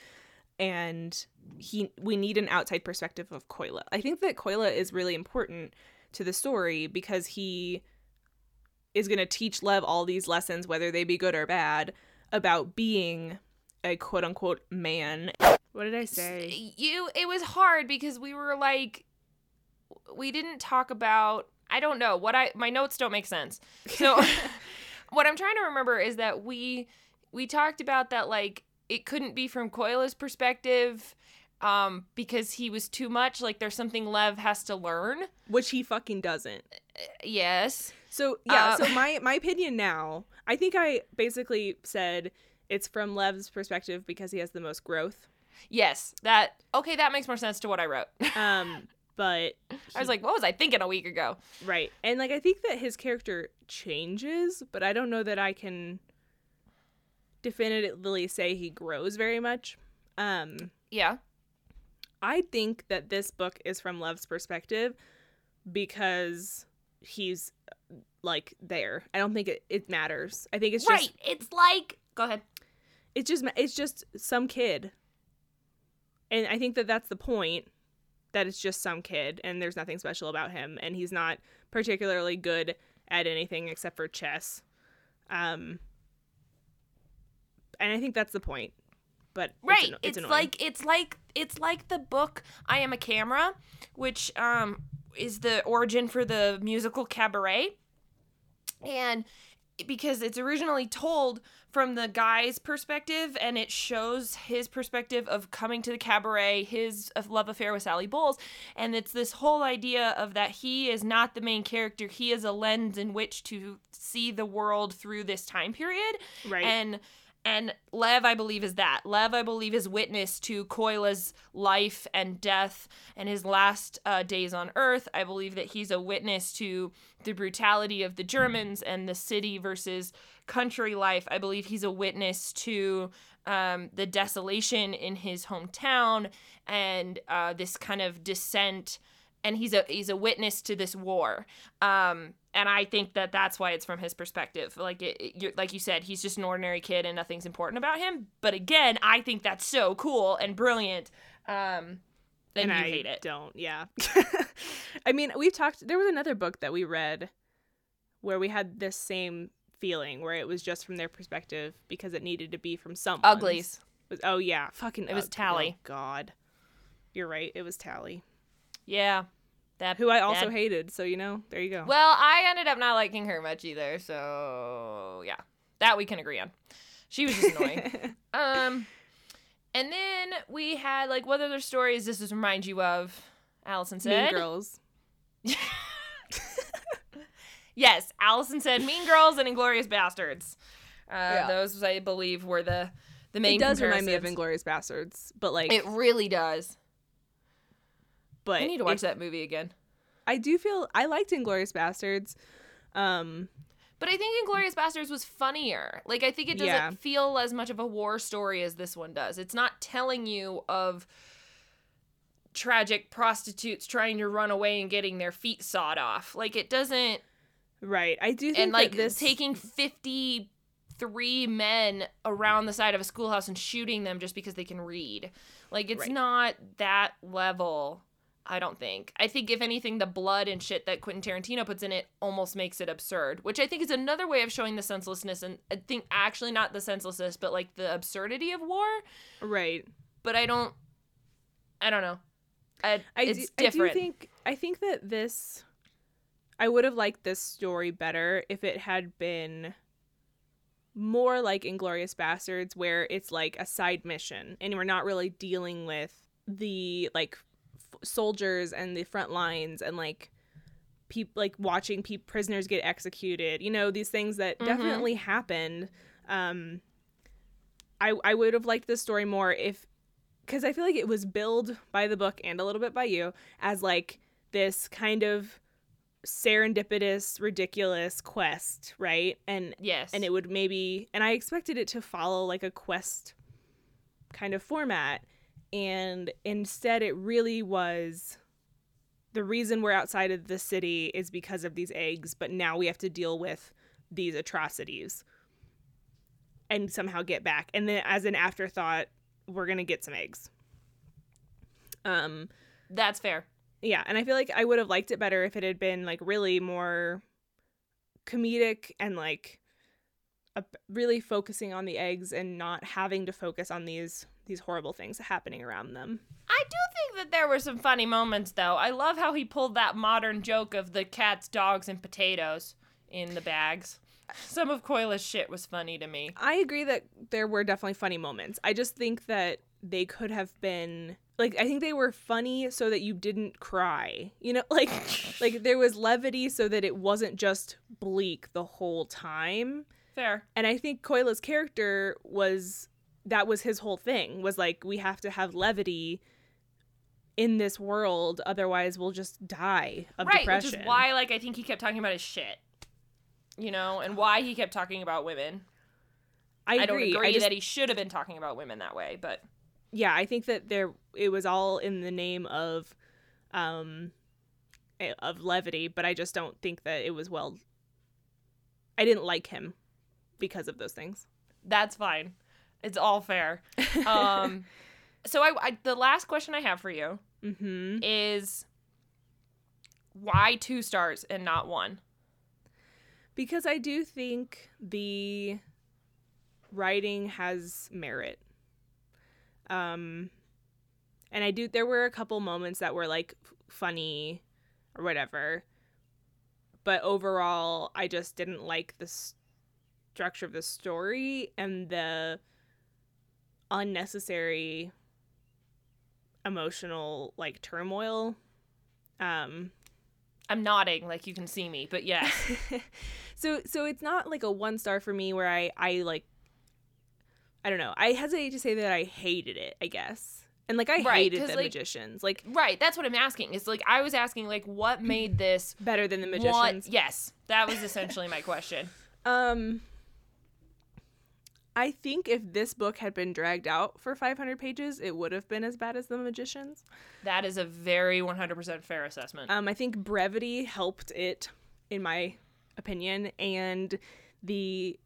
and he we need an outside perspective of Kolya. I think that Kolya is really important to the story because he is going to teach Lev all these lessons, whether they be good or bad, about being a quote unquote man. What did I say? You. It was hard because we were like, we didn't talk about. I don't know what I. My notes don't make sense. So, what I'm trying to remember is that we we talked about that like it couldn't be from Kolya's perspective um because he was too much like there's something Lev has to learn. which he fucking doesn't. Yes. So yeah, Uh, so my my opinion now, I think I basically said it's from Lev's perspective because he has the most growth. Yes. That okay, that makes more sense to what I wrote. Um, but I was like, what was I thinking a week ago? right, and like I think that his character changes, but I don't know that I can definitively say he grows very much. Um, Yeah. I think that this book is from Love's perspective because he's like there. I don't think it, it matters. I think it's right. just It's like go ahead. it's just it's just some kid. And I think that that's the point that it's just some kid and there's nothing special about him and he's not particularly good at anything except for chess. Um and I think that's the point. But it's Right. anno- It's, like it's like it's like the book I Am a Camera, which um is the origin for the musical Cabaret. And because it's originally told from the guy's perspective and it shows his perspective of coming to the cabaret his uh, love affair with sally bowles. And it's this whole idea of that he is not the main character. He is a lens in which to see the world through this time period. Right. and and Lev, I believe, is that. Lev, I believe, is witness to Kolya's life and death and his last uh, days on Earth. I believe that he's a witness to the brutality of the Germans and the city versus country life. I believe he's a witness to um, the desolation in his hometown and uh, this kind of descent. And he's a he's a witness to this war. Um, and I think that that's why it's from his perspective. Like it, it- you like you said, he's just an ordinary kid and nothing's important about him. But again, I think that's so cool and brilliant. Um, and, and you I hate it. don't. Yeah. I mean, we've talked. There was another book that we read where we had this same feeling, where it was just from their perspective because it needed to be from someone. Uglies. Was, oh yeah, fucking. It was Tally. Oh, God, you're right. It was Tally, Yeah, that who I also that- hated. So you know, there you go. Well, I ended up not liking her much either. So yeah, that we can agree on. She was just annoying. um, and then we had like what other stories does this remind you of? Allison said. mean Girls. Yes, Allison said Mean Girls and Inglourious Basterds. Uh, Yeah. Those, I believe, were the the main. It does remind me of. Inglourious Basterds, but like, It really does. But I need to watch it- that movie again. I do feel I liked Inglourious Basterds. Um, But I think Inglourious Basterds was funnier. Like I think it doesn't Yeah. feel as much of a war story as this one does. It's not telling you of tragic prostitutes trying to run away and getting their feet sawed off. Like it doesn't right. I do think and like that this taking 53 men around the side of a schoolhouse and shooting them just because they can read like it's Right. not that level i don't think. I think if anything the blood and shit that quentin tarantino puts in it almost makes it absurd which i think is another way of showing the senselessness and i think actually not the senselessness but like the absurdity of war. Right. but i don't i don't know. I, I it's do, different I do think I think that this I would have liked this story better if it had been more like Inglourious Basterds where it's like a side mission and we're not really dealing with the like soldiers and the front lines and like people like watching pe- prisoners get executed you know these things that Mhm. definitely happened um I I would have liked this story more if because I feel like it was billed by the book and a little bit by you as like this kind of serendipitous, ridiculous quest, right? And yes and it would maybe and I expected it to follow like a quest kind of format, and instead it really was the reason we're outside of the city is because of these eggs, but now we have to deal with these atrocities and somehow get back. And then as an afterthought, we're gonna get some eggs. Um that's fair yeah, and I feel like I would have liked it better if it had been like really more comedic and like a, really focusing on the eggs and not having to focus on these these horrible things happening around them. I do think that there were some funny moments, though. I love how he pulled that modern joke of the cats, dogs, and potatoes in the bags. Some of Kolya's shit was funny to me. I agree that there were definitely funny moments. I just think that they could have been like I think they were funny so that you didn't cry. You know, like like there was levity so that it wasn't just bleak the whole time. Fair. And I think Kolya's character was that was his whole thing was like we have to have levity in this world otherwise we'll just die of right, depression. which is why like I think he kept talking about his shit. You know, and why he kept talking about women. I, I, don't agree. agree I just- that he should have been talking about women that way, but yeah, I think that there it was all in the name of um eh, of levity, but I just don't think that it was well I didn't like him because of those things. that's fine. It's all fair. Um so I, I the last question I have for you Mhm. is why two stars and not one? Because I do think the writing has merit. Um and I do there were a couple moments that were like funny or whatever. But overall, I just didn't like the structure of the story and the unnecessary emotional like turmoil. Um I'm nodding like you can see me, but yeah. so so it's not like a one star for me where I I like I don't know. I hesitate to say that I hated it, I guess. And like I Right, hated the like- magicians. Like right, that's what I'm asking. It's like I was asking like what made this better than the What? magicians. Yes, that was essentially my question. Um I think if this book had been dragged out for 500 pages, it would have been as bad as the magicians. That is a very 100% fair assessment. Um, I think brevity helped it, in my opinion, and the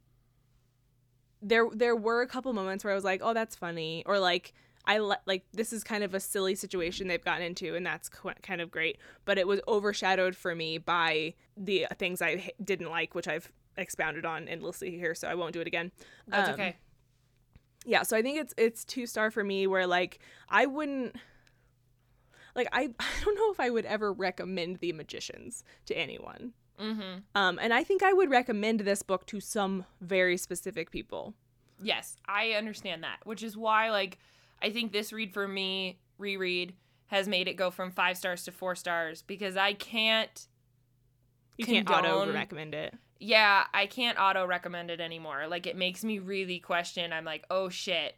there there were a couple moments where I was like, oh, that's funny, or like I le- like this is kind of a silly situation they've gotten into, and that's qu- kind of great. But it was overshadowed for me by the things I h- didn't like, which I've expounded on endlessly here, so I won't do it again. That's um, okay. yeah so i think it's it's two star for me where like i wouldn't like i i don't know if i would ever recommend the magicians to anyone Mm-hmm. um and i think i would recommend this book to some very specific people Yes, I understand that, which is why like I think this read for me reread has made it go from five stars to four stars because I can't. you can't auto recommend it Yeah, I can't auto recommend it anymore. Like it makes me really question. I'm like, oh shit.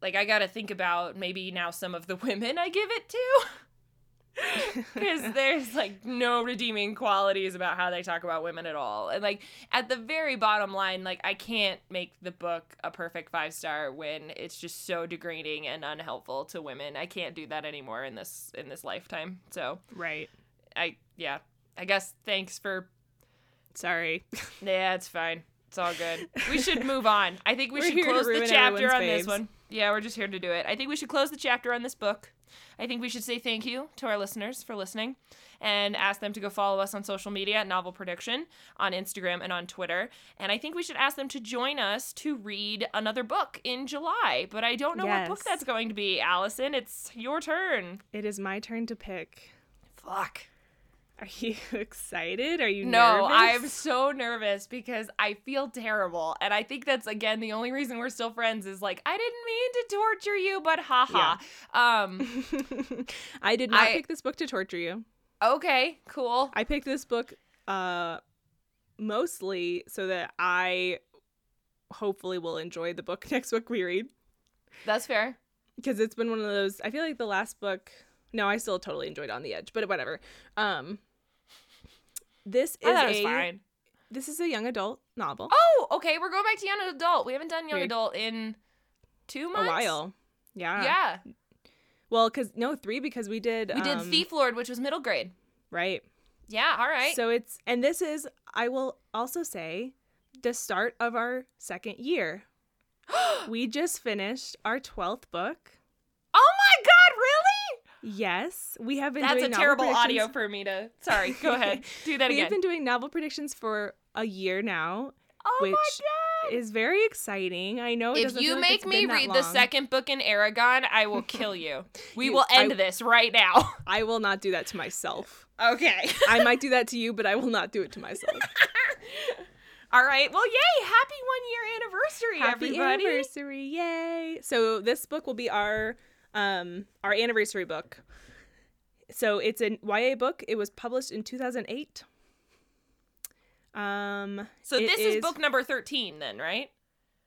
Like I gotta think about maybe now some of the women I give it to. because there's like no redeeming qualities about how they talk about women at all and like at the very bottom line like i can't make the book a perfect five star when it's just so degrading and unhelpful to women i can't do that anymore in this in this lifetime so right i yeah i guess thanks for sorry yeah it's fine it's all good we should move on i think we We're should close the chapter on this one yeah we're just here to do it i think we should close the chapter on this book I think we should say thank you to our listeners for listening and ask them to go follow us on social media at Novel Prediction on Instagram and on Twitter. And I think we should ask them to join us to read another book in July. But I don't know what book that's going to be, Allison. It's your turn. it is my turn to pick Fuck. Are you excited are you nervous? No, nervous? I'm so nervous because I feel terrible. And I think that's again the only reason we're still friends is like I didn't mean to torture you, but haha. Um I did not I- pick this book to torture you. okay, cool. I picked this book uh mostly so that I hopefully will enjoy the book next book we read That's fair. because it's been one of those I feel like the last book no, I still totally enjoyed On the Edge, but whatever. Um this is thought it was a fine. this is a young adult novel. Oh, okay. We're going back to young adult. We haven't done young Weird. adult in two a months. while. Yeah. Yeah, Well, cuz no, 3 because we did we did um, Thief Lord, which was middle grade. right. Yeah, all right. So it's and this is I will also say the start of our second year. we just finished our 12th book. oh my God, really? Yes, we have been That's a terrible audio for me to. Sorry, go ahead. Do that we again. have been doing novel predictions for a year now, oh which my God. is very exciting. I know it If you like make it's me read the second book in Eragon, I will kill you. We You- will end I- this right now. I will not do that to myself. Okay. I might do that to you, but I will not do it to myself. All right. Well, yay! Happy one year anniversary, Happy everybody. anniversary! Yay! So this book will be our um our anniversary book. So it's a YA book. It was published in 2008. Um So this is book number 13 then, right?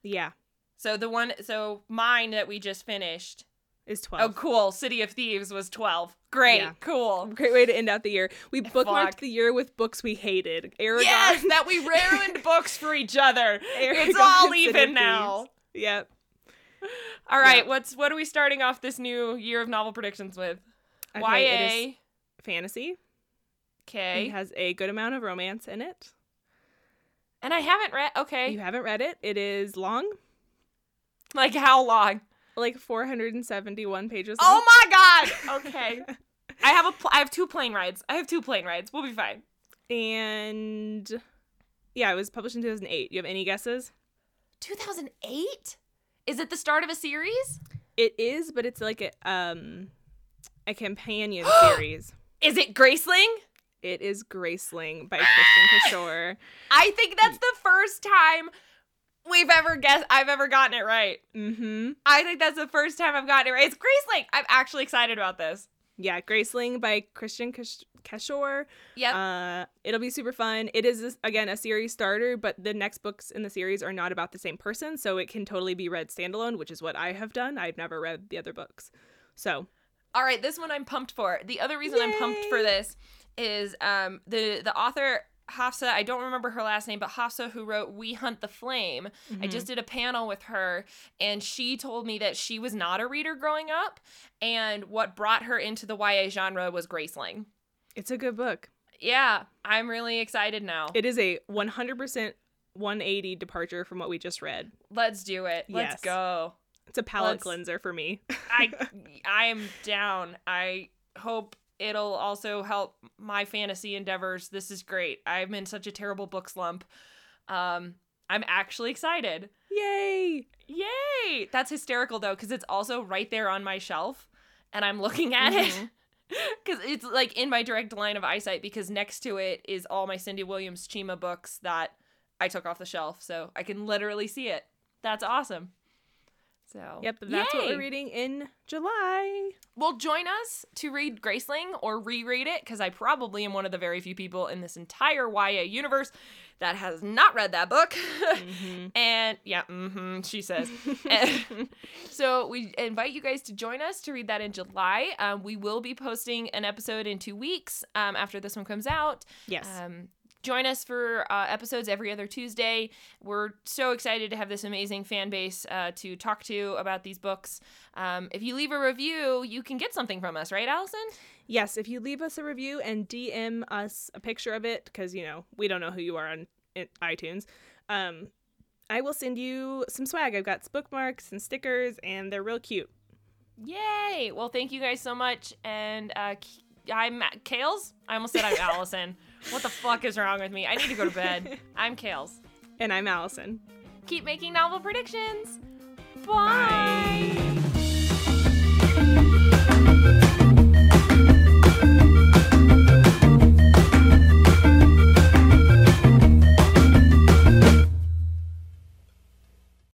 yeah, So the one so mine that we just finished. is 12. Oh cool. City of Thieves was 12. Great. Yeah. Cool. Great way to end out the year. We bookmarked Fuck. the year with books we hated. Eragon. Yes, that we ruined books for each other. Eragon It's all even now. Thieves. Yep. All right, Yeah. what's what are we starting off this new year of novel predictions with? Okay, it is YA. fantasy. It Okay. has a good amount of romance in it. And I haven't read okay. You haven't read it. It is long, Like how long? like 471 pages. Oh my god. Okay. I have a pl- I have two plane rides. I have two plane rides. We'll be fine. and yeah, it was published in 2008. You have any guesses? 2008? Is it the start of a series? It is, but it's like a um a companion series. Is it Graceling? It is Graceling by Kristin Cashore. I think that's the first time we've ever guessed I've ever gotten it right. Mm-hmm. I think that's the first time I've gotten it right. It's Graceling. I'm actually excited about this. Yeah, Graceling by Kristin Cashore. Yep. Uh, it'll be super fun. It is again a series starter, but the next books in the series are not about the same person, so it can totally be read standalone, which is what I have done. I've never read the other books, so All right, this one I'm pumped for. The other reason I'm pumped for this is um the the author Hafsa, I don't remember her last name, but Hafsa who wrote We Hunt the Flame. I mm-hmm. just did a panel with her and she told me that she was not a reader growing up and what brought her into the YA genre was Graceling. it's a good book. Yeah, I'm really excited now. It is a 100% 180 departure from what we just read. Let's do it. Let's Yes. go. It's a palate Let's- cleanser for me. I I am down. I hope it'll also help my fantasy endeavors. This is great. I'm in such a terrible book slump. Um I'm actually excited. Yay! Yay! That's hysterical though cuz it's also right there on my shelf and I'm looking at it. Mhm. Cuz it's like in my direct line of eyesight because next to it is all my Cinda Williams Chima books that I took off the shelf so I can literally see it. That's awesome. So, Yep, that's what we're reading in July. Well, join us to read Graceling or reread it because I probably am one of the very few people in this entire YA universe that has not read that book. Mm-hmm. and yeah, mm-hmm, she says. So we invite you guys to join us to read that in July. Um, we will be posting an episode in two weeks um, after this one comes out. Yes. Um, join us for uh, episodes every other Tuesday. We're so excited to have this amazing fan base uh, to talk to about these books. Um, if you leave a review, you can get something from us, right, Allison? Yes, if you leave us a review and DM us a picture of it, because you know we don't know who you are on iTunes, um, I will send you some swag. I've got bookmarks and stickers, and they're real cute. Yay! Well, thank you guys so much. And uh, I'm Kales. I almost said I'm Allison. What the fuck is wrong with me? I need to go to bed. I'm Kales. And I'm Allison. Keep making novel predictions. Bye. Bye.